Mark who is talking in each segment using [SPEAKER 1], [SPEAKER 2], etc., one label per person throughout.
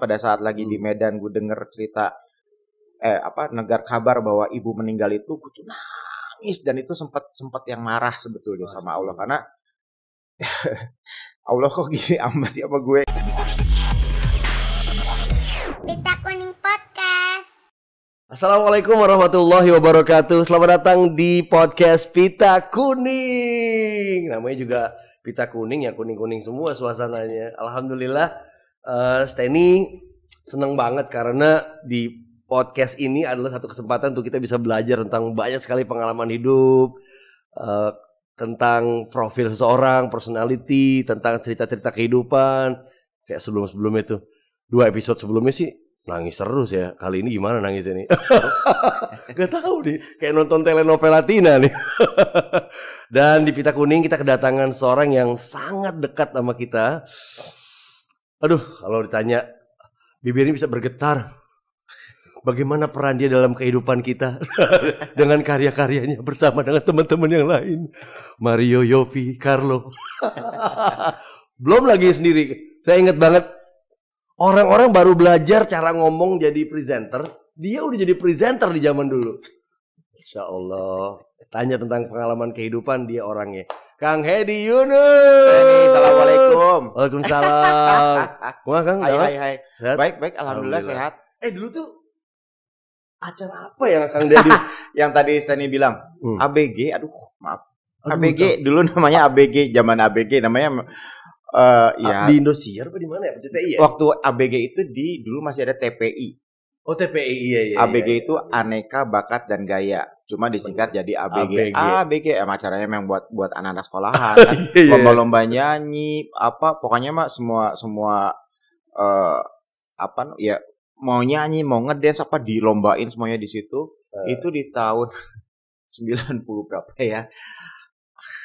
[SPEAKER 1] pada saat lagi di Medan gue denger cerita eh apa negar kabar bahwa ibu meninggal itu gue tuh nangis dan itu sempat sempat yang marah sebetulnya sama Allah karena Allah kok gini amat ya sama gue
[SPEAKER 2] Pita Kuning Podcast.
[SPEAKER 3] Assalamualaikum warahmatullahi wabarakatuh. Selamat datang di podcast Pita Kuning. Namanya juga Pita Kuning ya kuning-kuning semua suasananya. Alhamdulillah uh, Steny seneng banget karena di podcast ini adalah satu kesempatan untuk kita bisa belajar tentang banyak sekali pengalaman hidup, uh, tentang profil seseorang, personality, tentang cerita-cerita kehidupan. Kayak sebelum-sebelumnya tuh dua episode sebelumnya sih nangis terus ya. Kali ini gimana nangis ini? Gak tahu nih. Kayak nonton telenovela Tina nih. Dan di Pita Kuning kita kedatangan seorang yang sangat dekat sama kita. Aduh, kalau ditanya bibirnya bisa bergetar. Bagaimana peran dia dalam kehidupan kita dengan karya-karyanya bersama dengan teman-teman yang lain. Mario, Yofi, Carlo. Belum lagi sendiri. Saya ingat banget orang-orang baru belajar cara ngomong jadi presenter. Dia udah jadi presenter di zaman dulu. Insya Allah. Tanya tentang pengalaman kehidupan dia orangnya. Kang Hedi Yunus.
[SPEAKER 1] Steny, assalamualaikum
[SPEAKER 3] Waalaikumsalam. Wah Kang,
[SPEAKER 1] hai hai hai
[SPEAKER 3] Sehat?
[SPEAKER 1] baik baik alhamdulillah,
[SPEAKER 3] Alhamdulillah.
[SPEAKER 1] sehat
[SPEAKER 3] Eh dulu tuh acara apa yang Kang Dedi?
[SPEAKER 1] yang tadi Steny bilang
[SPEAKER 3] Hmm.
[SPEAKER 1] ABG aduh maaf
[SPEAKER 3] Aduh,
[SPEAKER 1] ABG dulu namanya ABG zaman ABG namanya eh
[SPEAKER 3] tahu.
[SPEAKER 1] ya
[SPEAKER 3] di Indosiar apa di mana ya? PCTI ya?
[SPEAKER 1] waktu ABG itu di dulu masih ada TPI
[SPEAKER 3] Oh TPI iya iya.
[SPEAKER 1] ABG
[SPEAKER 3] iya,
[SPEAKER 1] itu
[SPEAKER 3] iya.
[SPEAKER 1] aneka bakat dan gaya cuma disingkat jadi ABG
[SPEAKER 3] ABG.
[SPEAKER 1] ABG emang acaranya memang buat buat anak-anak sekolahan kan
[SPEAKER 3] Iya, iya.
[SPEAKER 1] lomba-lomba nyanyi apa pokoknya mah semua semua eh apa ya mau nyanyi mau ngedance apa dilombain semuanya di situ
[SPEAKER 3] Eh.
[SPEAKER 1] itu di tahun 90 berapa ya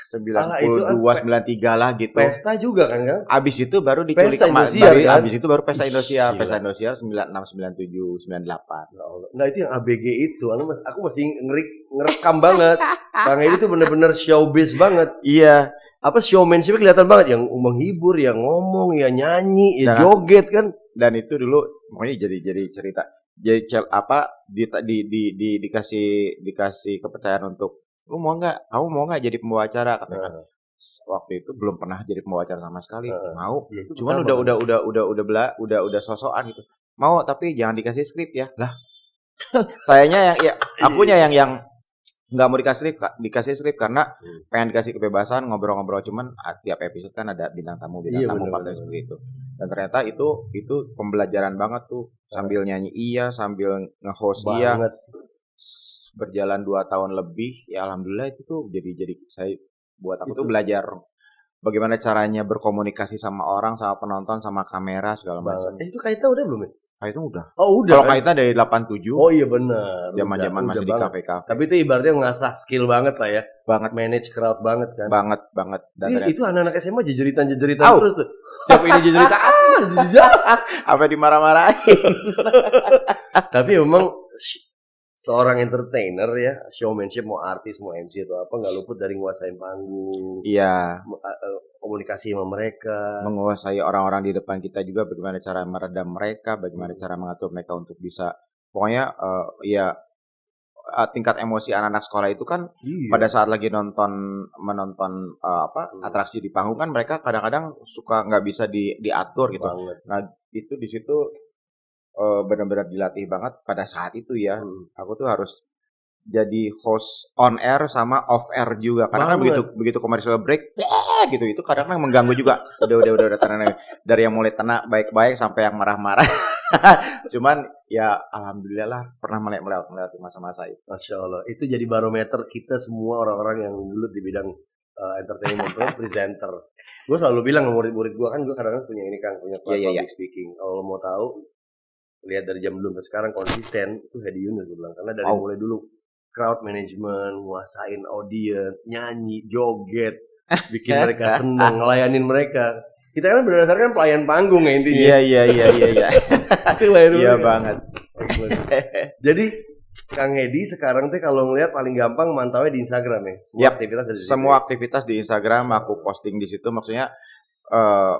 [SPEAKER 1] 92
[SPEAKER 3] kan
[SPEAKER 1] 93 lah gitu
[SPEAKER 3] Pesta juga kan Kang?
[SPEAKER 1] Abis itu baru diculik
[SPEAKER 3] Pesta Indosiar,
[SPEAKER 1] baru-
[SPEAKER 3] kan?
[SPEAKER 1] Abis itu baru pesta Indosiar,
[SPEAKER 3] Gila.
[SPEAKER 1] pesta Indosiar 96 97 98.
[SPEAKER 3] Ya Allah. Nggak itu yang ABG itu, aku masih, aku masih ngeri, ngerekam banget. Kang Edi itu bener-bener showbiz banget.
[SPEAKER 1] Iya,
[SPEAKER 3] Apa showmanship kelihatan banget, yang menghibur, yang ngomong, ya nyanyi, ya
[SPEAKER 1] Dan-
[SPEAKER 3] joget kan.
[SPEAKER 1] dan itu dulu pokoknya jadi jadi cerita. Jadi cel, apa di, di, di, di, dikasih dikasih kepercayaan untuk lu mau nggak? Kamu mau nggak jadi pembawa acara? Katakan waktu itu belum pernah jadi pembawa acara sama sekali.
[SPEAKER 3] Heeh.
[SPEAKER 1] Mau.
[SPEAKER 3] Ya,
[SPEAKER 1] Cuman udah udah udah udah udah bela, udah udah sosokan gitu. Mau tapi jangan dikasih skrip ya. Lah. Sayanya yang ya akunya yang yang nggak mau dikasih skrip, dikasih skrip karena
[SPEAKER 3] Hmm.
[SPEAKER 1] pengen dikasih kebebasan ngobrol-ngobrol cuman ah, tiap episode kan ada bintang tamu bintang
[SPEAKER 3] Iya,
[SPEAKER 1] tamu partai seperti itu. Dan ternyata itu itu pembelajaran banget tuh sambil nyanyi iya, sambil nge-host iya. Berjalan dua tahun lebih ya alhamdulillah itu tuh jadi jadi saya buat aku
[SPEAKER 3] Itu-
[SPEAKER 1] tuh belajar bagaimana caranya berkomunikasi sama orang sama penonton sama kamera segala macam.
[SPEAKER 3] banget. Eh, itu Kaita udah belum ya?
[SPEAKER 1] Itu udah.
[SPEAKER 3] Oh udah.
[SPEAKER 1] Kalau
[SPEAKER 3] kan?
[SPEAKER 1] Kaita dari 87
[SPEAKER 3] Oh iya benar.
[SPEAKER 1] zaman-zaman
[SPEAKER 3] Udah-
[SPEAKER 1] masih
[SPEAKER 3] udah
[SPEAKER 1] di
[SPEAKER 3] banget.
[SPEAKER 1] kafe-kafe.
[SPEAKER 3] Tapi itu ibaratnya ngasah skill banget lah ya.
[SPEAKER 1] Banget
[SPEAKER 3] Manage crowd banget kan.
[SPEAKER 1] banget banget dan
[SPEAKER 3] Itu,
[SPEAKER 1] ternyata-
[SPEAKER 3] itu anak-anak SMA jejeritan-jejeritan
[SPEAKER 1] Au.
[SPEAKER 3] terus tuh. Setiap ini jejerita, ah,
[SPEAKER 1] apa dimarah-marahin.
[SPEAKER 3] Tapi memang sh- seorang entertainer ya, showmanship mau artis mau MC atau apa nggak luput dari nguasain panggung,
[SPEAKER 1] Iya,
[SPEAKER 3] komunikasi sama mereka.
[SPEAKER 1] menguasai orang-orang di depan kita juga bagaimana cara meredam mereka, bagaimana cara mengatur mereka untuk bisa pokoknya eh, ya tingkat emosi anak-anak sekolah itu kan
[SPEAKER 3] Iya.
[SPEAKER 1] pada saat lagi nonton menonton eh, apa
[SPEAKER 3] Hmm.
[SPEAKER 1] atraksi di panggung kan mereka kadang-kadang suka nggak bisa di, diatur gitu.
[SPEAKER 3] banget.
[SPEAKER 1] Itu di situ eh, benar-benar dilatih banget pada saat itu ya.
[SPEAKER 3] Hmm.
[SPEAKER 1] Aku tuh harus jadi host on air sama off air juga. Karena kan begitu begitu commercial break, gitu itu kadang-kadang mengganggu juga. Udah udah udah udah tenang dari yang mulai tenang baik-baik sampai yang marah-marah. Cuman ya alhamdulillah lah pernah melewati melewati melewati masa-masa itu.
[SPEAKER 3] Masya Allah, itu jadi barometer kita semua orang-orang yang dulu di bidang uh, entertainment, presenter. Gue selalu bilang murid-murid gue kan gue kadang-kadang punya ini kan punya kelas
[SPEAKER 1] Iya, iya,
[SPEAKER 3] public speaking. Kalau mau tahu, lihat dari jam dulu ke sekarang konsisten itu Hedi Yunus gue bilang karena dari
[SPEAKER 1] Wow.
[SPEAKER 3] mulai dulu crowd management, nguasain audience, nyanyi, joget, bikin mereka senang, ngelayanin mereka. Kita kan berdasarkan pelayan panggung ya intinya.
[SPEAKER 1] Iya iya iya iya iya.
[SPEAKER 3] Itu ngelayanin
[SPEAKER 1] Iya banget.
[SPEAKER 3] Jadi Kang Hedi sekarang teh kalau ngeliat paling gampang mantaunya di Instagram ya. Semua
[SPEAKER 1] Yap,
[SPEAKER 3] aktivitas dari situ.
[SPEAKER 1] Semua aktivitas di Instagram aku posting di situ maksudnya eh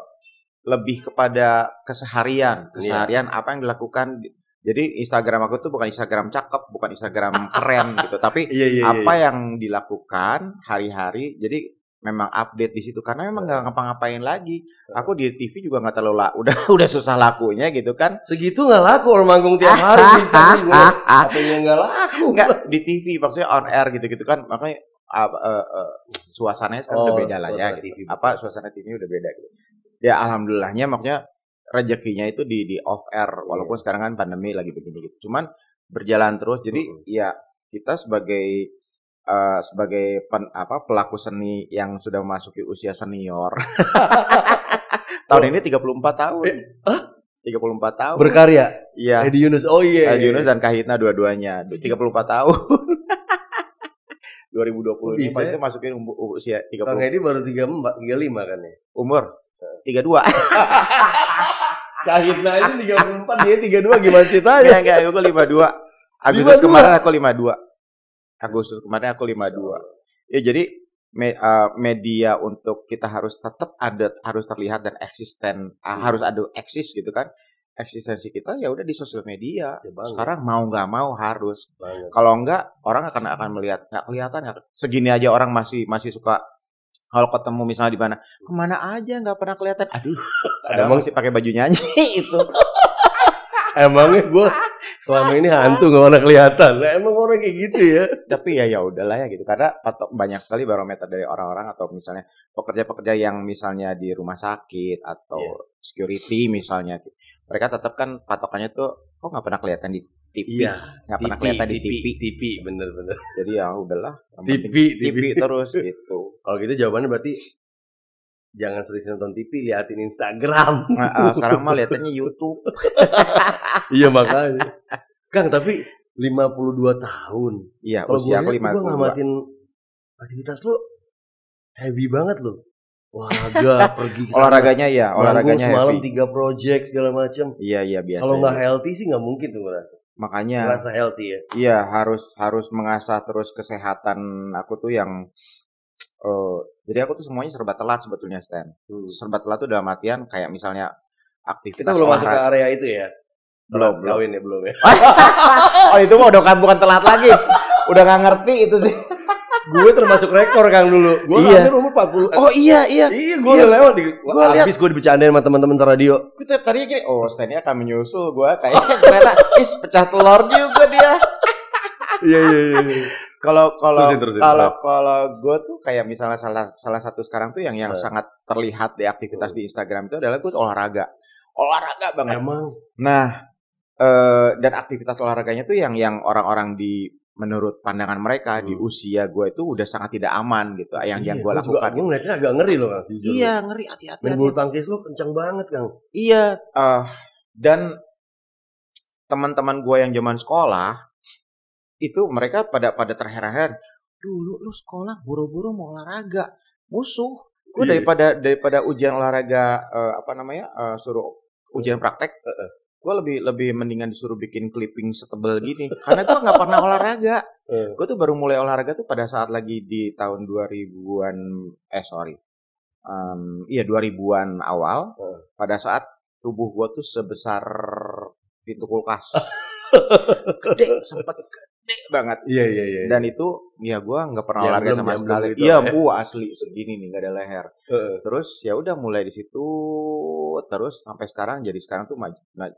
[SPEAKER 1] lebih kepada keseharian,
[SPEAKER 3] Iya.
[SPEAKER 1] keseharian apa yang dilakukan. Jadi Instagram aku tuh bukan Instagram cakep, bukan Instagram keren gitu, tapi
[SPEAKER 3] Iya iya.
[SPEAKER 1] apa yang dilakukan hari-hari. Jadi memang update di situ karena memang nggak ngapa-ngapain lagi. Aku di TV juga nggak terlalu la- udah udah susah lakunya gitu kan.
[SPEAKER 3] Segitu nggak laku orang manggung tiap hari di Instagram gue. Apanya nggak laku?
[SPEAKER 1] Enggak di TV maksudnya on air gitu-gitu kan. Makanya uh, uh, uh, suasananya sekarang udah
[SPEAKER 3] Oh,
[SPEAKER 1] beda lah ya. gitu.
[SPEAKER 3] TV.
[SPEAKER 1] Apa suasana TV udah beda gitu. Ya alhamdulillahnya makanya rezekinya itu di di off air
[SPEAKER 3] Iya.
[SPEAKER 1] walaupun sekarang kan pandemi lagi begini gitu. Cuman berjalan terus. Jadi
[SPEAKER 3] Mm-mm.
[SPEAKER 1] ya kita sebagai eh, sebagai pen- apa pelaku seni yang sudah memasuki usia senior. tahun ini 34 tahun.
[SPEAKER 3] Eh, hah?
[SPEAKER 1] 34 tahun.
[SPEAKER 3] Berkarya.
[SPEAKER 1] Iya.
[SPEAKER 3] Edi Yunus. Oh iya.
[SPEAKER 1] Edi Yunus dan Kahitna dua-duanya 34 tahun. 2020 ini
[SPEAKER 3] Bisa ya?
[SPEAKER 1] itu masukin umur- usia
[SPEAKER 3] Kang
[SPEAKER 1] 30
[SPEAKER 3] Edi baru 34, 35 kan ya.
[SPEAKER 1] umur 32.
[SPEAKER 3] Kahitna ini 34, dia 32 gimana ceritanya?
[SPEAKER 1] Enggak enggak aku 52. Agustus
[SPEAKER 3] 52.
[SPEAKER 1] kemarin aku 52. Agustus kemarin aku 52. Ya jadi me- uh, media untuk kita harus tetap ada harus terlihat dan eksisten uh,
[SPEAKER 3] Hmm.
[SPEAKER 1] harus ada eksis gitu kan. Eksistensi kita ya udah di sosial media.
[SPEAKER 3] Ya, banget.
[SPEAKER 1] Sekarang mau nggak mau harus.
[SPEAKER 3] Banget.
[SPEAKER 1] Kalau enggak orang akan akan melihat nggak kelihatan nggak segini aja orang masih masih suka kalau ketemu misalnya di mana ke mana aja nggak pernah kelihatan aduh ada
[SPEAKER 3] Emang-
[SPEAKER 1] masih pakai baju nyanyi itu
[SPEAKER 3] Emangnya gue selama ini hantu gak pernah kelihatan. Nah, emang orang kayak gitu ya.
[SPEAKER 1] tapi ya ya udahlah ya gitu karena patok banyak sekali barometer dari orang-orang atau misalnya pekerja-pekerja yang misalnya di rumah sakit atau
[SPEAKER 3] Iya.
[SPEAKER 1] security misalnya mereka tetap kan patokannya tuh kok nggak pernah kelihatan di TV
[SPEAKER 3] Iya.
[SPEAKER 1] nggak pernah kelihatan di TV
[SPEAKER 3] TV, bener-bener.
[SPEAKER 1] jadi ya udahlah
[SPEAKER 3] TV, TV.
[SPEAKER 1] Terus gitu
[SPEAKER 3] Kalau gitu jawabannya berarti jangan sering nonton TV, liatin Instagram.
[SPEAKER 1] nah, eh, sekarang mah lihatannya YouTube
[SPEAKER 3] iya makanya. Kang, tapi 52 tahun.
[SPEAKER 1] iya
[SPEAKER 3] Kalau
[SPEAKER 1] usia aku
[SPEAKER 3] lihat, gue
[SPEAKER 1] 52
[SPEAKER 3] ngamatin aktivitas lo heavy banget lo. Olahraga, pergi ke
[SPEAKER 1] olahraganya ya olahraganya
[SPEAKER 3] semalam
[SPEAKER 1] heavy
[SPEAKER 3] tiga project segala macam.
[SPEAKER 1] iya iya biasa
[SPEAKER 3] Kalau nggak healthy sih nggak mungkin tuh gue rasa.
[SPEAKER 1] Makanya
[SPEAKER 3] Ngerasa healthy ya.
[SPEAKER 1] iya harus harus mengasah terus kesehatan aku tuh yang eh jadi aku tuh semuanya serba telat sebetulnya Stan serba telat tuh dalam artian kayak misalnya aktivitas
[SPEAKER 3] Kita belum masuk ke area itu ya.
[SPEAKER 1] Belum, belum.
[SPEAKER 3] Kawin ya belum ya.
[SPEAKER 1] oh itu mah udah kan bukan telat lagi udah nggak ngerti itu sih
[SPEAKER 3] gue termasuk rekor Kang dulu. Gue
[SPEAKER 1] Iya.
[SPEAKER 3] hampir umur 40.
[SPEAKER 1] oh iya iya
[SPEAKER 3] Iya, gue
[SPEAKER 1] Iya.
[SPEAKER 3] lewat di.
[SPEAKER 1] Lihat.
[SPEAKER 3] Habis gue dibecandain sama teman-teman radio.
[SPEAKER 1] kita tadi gini oh Stannya akan menyusul gua kayak ternyata is pecah telur juga dia
[SPEAKER 3] Iya iya iya.
[SPEAKER 1] kalau kalau
[SPEAKER 3] terusin.
[SPEAKER 1] kalau kalau gue tuh kayak misalnya salah salah satu sekarang tuh yang yang
[SPEAKER 3] Eh.
[SPEAKER 1] sangat terlihat di aktivitas
[SPEAKER 3] Hmm.
[SPEAKER 1] di Instagram itu adalah gue olahraga olahraga banget
[SPEAKER 3] Emang.
[SPEAKER 1] nah eh dan aktivitas olahraganya tuh yang yang orang-orang di menurut pandangan mereka di
[SPEAKER 3] Hmm.
[SPEAKER 1] usia gue itu udah sangat tidak aman gitu yang yang gue
[SPEAKER 3] Iya, gua juga-
[SPEAKER 1] lakukan
[SPEAKER 3] Gue ngeliatnya agak ngeri loh jujur.
[SPEAKER 1] iya ngeri hati-hati
[SPEAKER 3] Main bulu tangkis lu kencang banget Kang.
[SPEAKER 1] iya eh dan teman-teman gue yang zaman sekolah itu mereka pada pada terheran-heran dulu lu sekolah buru-buru mau olahraga musuh gue
[SPEAKER 3] Iya.
[SPEAKER 1] daripada daripada ujian olahraga eh, apa namanya eh, suruh ujian praktek gue lebih lebih mendingan disuruh bikin clipping setebel gini. Karena gue nggak pernah olahraga.
[SPEAKER 3] Eh.
[SPEAKER 1] gue tuh baru mulai olahraga tuh pada saat lagi di tahun 2000-an eh sorry. Em, iya 2000-an awal.
[SPEAKER 3] Eh.
[SPEAKER 1] pada saat tubuh gue tuh sebesar pintu kulkas gede sempet gede banget.
[SPEAKER 3] Iya iya iya.
[SPEAKER 1] dan itu ya gue nggak pernah
[SPEAKER 3] Yang
[SPEAKER 1] olahraga sama
[SPEAKER 3] belum
[SPEAKER 1] sekali iya
[SPEAKER 3] ya.
[SPEAKER 1] bu asli segini nih nggak ada leher.
[SPEAKER 3] Heeh.
[SPEAKER 1] terus ya udah mulai di situ terus sampai sekarang jadi sekarang tuh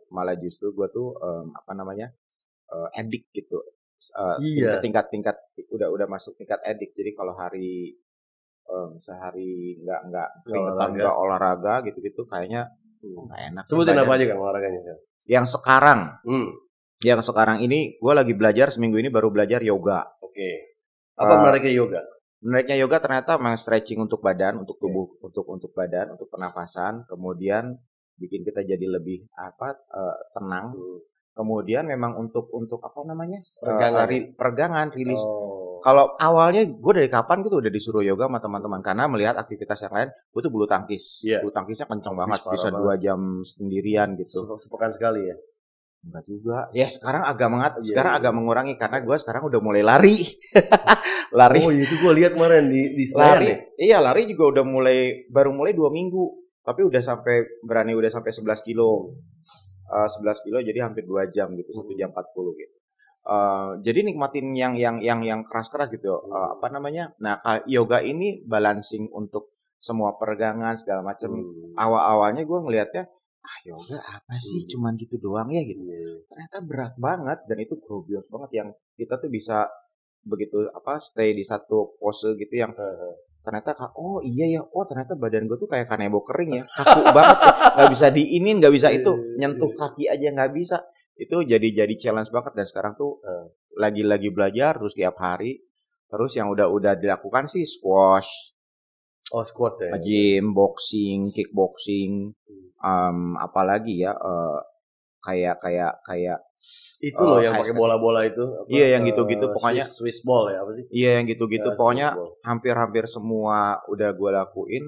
[SPEAKER 1] malah justru gue tuh em, apa namanya eh, edik gitu. Eh,
[SPEAKER 3] Iya.
[SPEAKER 1] tingkat tingkat udah udah masuk tingkat edik jadi kalau hari em, sehari nggak nggak keringetan nggak olahraga gitu gitu kayaknya uh, nggak enak
[SPEAKER 3] Sebutin apa aja Kang olahraganya
[SPEAKER 1] yang sekarang.
[SPEAKER 3] Hmm.
[SPEAKER 1] Yang sekarang ini gue lagi belajar seminggu ini baru belajar yoga
[SPEAKER 3] Oke. Apa
[SPEAKER 1] Eh,
[SPEAKER 3] menariknya yoga?
[SPEAKER 1] menariknya yoga ternyata memang stretching untuk badan, untuk tubuh, untuk untuk badan, untuk pernafasan, kemudian bikin kita jadi lebih apa eh, tenang. Kemudian memang untuk untuk apa namanya Eh,
[SPEAKER 3] Peregangan.
[SPEAKER 1] ri- peregangan, rilis.
[SPEAKER 3] Oh.
[SPEAKER 1] Kalau awalnya gue dari kapan gitu udah disuruh yoga sama teman-teman karena melihat aktivitas yang lain, gue tuh bulu tangkis,
[SPEAKER 3] Iya.
[SPEAKER 1] bulu tangkisnya kenceng banget, bisa
[SPEAKER 3] banget.
[SPEAKER 1] dua jam sendirian gitu.
[SPEAKER 3] Se- Sepekan sekali ya.
[SPEAKER 1] Enggak juga. Ya sekarang agak mengat,
[SPEAKER 3] Iya,
[SPEAKER 1] sekarang
[SPEAKER 3] iya.
[SPEAKER 1] agak mengurangi karena gue sekarang udah mulai lari, lari
[SPEAKER 3] Oh itu gue lihat kemarin di di Senayan
[SPEAKER 1] lari
[SPEAKER 3] ya.
[SPEAKER 1] iya lari juga udah mulai baru mulai dua minggu tapi udah sampai berani udah sampai 11 kilo. Eh, 11 kilo jadi hampir 2 jam gitu, 1 jam 40 gitu. Eh, jadi nikmatin yang yang yang yang keras-keras gitu. Eh, apa namanya? Nah, yoga ini balancing untuk semua peregangan segala macam.
[SPEAKER 3] Hmm.
[SPEAKER 1] Awal-awalnya gue ngelihatnya ah yoga apa sih
[SPEAKER 3] Hmm.
[SPEAKER 1] cuman gitu doang ya gitu
[SPEAKER 3] Iya.
[SPEAKER 1] ternyata berat banget dan itu grobios banget yang kita tuh bisa begitu apa stay di satu pose gitu yang ternyata oh iya ya oh ternyata badan gue tuh kayak kanebo kering ya kaku banget ya. nggak bisa diinin nggak bisa itu
[SPEAKER 3] Iya,
[SPEAKER 1] nyentuh
[SPEAKER 3] iya.
[SPEAKER 1] kaki aja nggak bisa itu jadi jadi challenge banget dan sekarang tuh lagi-lagi belajar terus tiap hari terus yang udah-udah dilakukan sih squash
[SPEAKER 3] Oh squat ya.
[SPEAKER 1] gym boxing kickboxing um, apalagi ya eh, kayak kayak kayak
[SPEAKER 3] Itu
[SPEAKER 1] Oh,
[SPEAKER 3] loh yang
[SPEAKER 1] kayak
[SPEAKER 3] pakai bola-bola itu. apa,
[SPEAKER 1] Iya, yang gitu-gitu,
[SPEAKER 3] eh,
[SPEAKER 1] pokoknya.
[SPEAKER 3] Swiss, Swiss ball ya apa sih?
[SPEAKER 1] iya yang gitu-gitu
[SPEAKER 3] Ya,
[SPEAKER 1] pokoknya hampir-hampir semua udah gue lakuin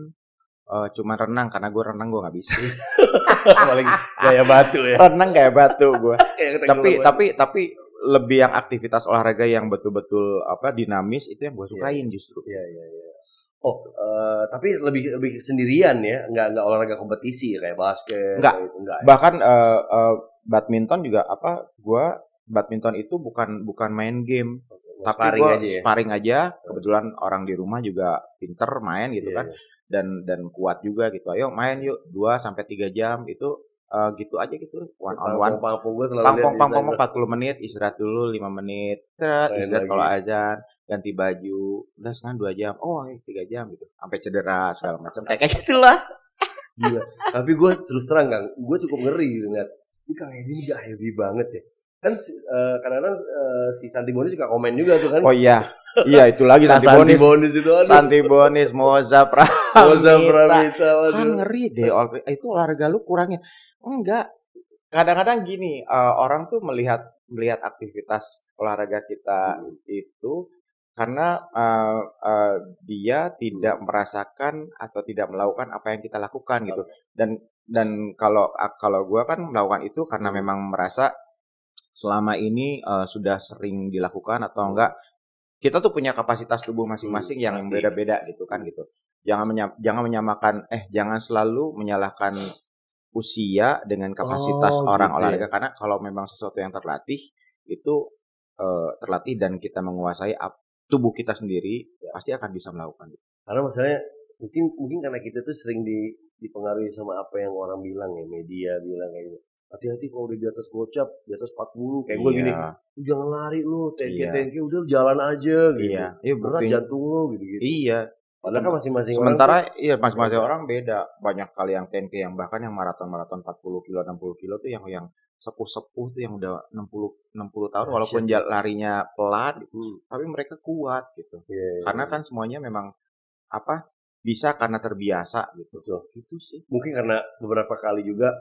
[SPEAKER 1] eh cuma renang karena gue renang gue nggak bisa
[SPEAKER 3] Apalagi gaya batu ya.
[SPEAKER 1] renang kayak batu gue
[SPEAKER 3] Kayak
[SPEAKER 1] tapi tapi tapi lebih yang aktivitas olahraga yang betul-betul apa dinamis itu yang gue
[SPEAKER 3] Iya.
[SPEAKER 1] sukain justru
[SPEAKER 3] Iya iya iya. Oh, eh, tapi lebih lebih sendirian ya, nggak nggak olahraga kompetisi kayak basket,
[SPEAKER 1] Nggak.
[SPEAKER 3] kayak itu enggak. Ya?
[SPEAKER 1] bahkan eh, eh, badminton juga apa gue badminton itu bukan bukan main game tapi
[SPEAKER 3] Sparring
[SPEAKER 1] gue
[SPEAKER 3] aja ya.
[SPEAKER 1] sparring aja kebetulan orang di rumah juga pinter main gitu
[SPEAKER 3] Iya,
[SPEAKER 1] kan dan dan kuat juga gitu ayo main yuk 2 sampai tiga jam itu eh, gitu aja gitu one on one
[SPEAKER 3] Pangpong
[SPEAKER 1] pangpong pangpong
[SPEAKER 3] Instagram.
[SPEAKER 1] 40 menit istirahat dulu 5 menit istirahat
[SPEAKER 3] lagi.
[SPEAKER 1] kalau azan ganti baju udah sekarang dua jam oh ayo tiga jam gitu sampai cedera segala macam kayak kayak gitulah
[SPEAKER 3] Gila. Tapi gue terus terang Kang, gue cukup ngeri gitu ngeliat. Ini Kang Edi ini gak heavy banget ya. Kan eh, kadang-kadang eh, si Santi Bonis suka komen juga tuh kan.
[SPEAKER 1] oh iya iya itu lagi
[SPEAKER 3] Nah,
[SPEAKER 1] Santi
[SPEAKER 3] Santi
[SPEAKER 1] Bonis
[SPEAKER 3] itu aduh.
[SPEAKER 1] Santi Bonis Moza
[SPEAKER 3] Moza
[SPEAKER 1] Pramita
[SPEAKER 3] Pramita, waduh.
[SPEAKER 1] kan ngeri deh ol- itu olahraga lu kurangnya enggak kadang-kadang gini eh, orang tuh melihat melihat aktivitas olahraga kita itu karena eh, eh, dia tidak merasakan atau tidak melakukan apa yang kita lakukan gitu. Dan dan kalau kalau gua kan melakukan itu karena memang merasa selama ini eh, sudah sering dilakukan atau enggak kita tuh punya kapasitas tubuh masing-masing
[SPEAKER 3] Hmm,
[SPEAKER 1] yang
[SPEAKER 3] pasti.
[SPEAKER 1] beda-beda gitu kan gitu. Jangan menyam- jangan menyamakan eh jangan selalu menyalahkan usia dengan kapasitas
[SPEAKER 3] Oh,
[SPEAKER 1] orang
[SPEAKER 3] gitu ya.
[SPEAKER 1] olahraga. Karena kalau memang sesuatu yang terlatih itu terlatih dan kita menguasai tubuh kita sendiri pasti akan bisa melakukan itu.
[SPEAKER 3] Karena masalahnya mungkin mungkin karena kita tuh sering di, dipengaruhi sama apa yang orang bilang ya, media bilang kayak gitu. Hati-hati kalau udah di atas gocap, di atas 40 kayak gue gini,
[SPEAKER 1] Iya,
[SPEAKER 3] "Lu jangan lari lu, TNK
[SPEAKER 1] Iya.
[SPEAKER 3] TNK udah jalan aja gitu.
[SPEAKER 1] Iya, iya
[SPEAKER 3] Berat jantung lu gitu gitu.
[SPEAKER 1] Iya.
[SPEAKER 3] Padahal kan masing-masing orang
[SPEAKER 1] Sementara iya masing-masing orang beda. Banyak kali yang 10K yang bahkan yang maraton-maraton 40 kilo, 60 kilo tuh yang yang sepuh-sepuh tuh yang udah 60 60 tahun
[SPEAKER 3] Dahsyat
[SPEAKER 1] walaupun
[SPEAKER 3] ya.
[SPEAKER 1] jal- larinya pelan
[SPEAKER 3] Hmm,
[SPEAKER 1] tapi mereka kuat gitu.
[SPEAKER 3] iya, iya,
[SPEAKER 1] Karena
[SPEAKER 3] iya.
[SPEAKER 1] kan semuanya memang apa? bisa karena terbiasa gitu.
[SPEAKER 3] Betul.
[SPEAKER 1] Gitu sih.
[SPEAKER 3] mungkin karena beberapa kali juga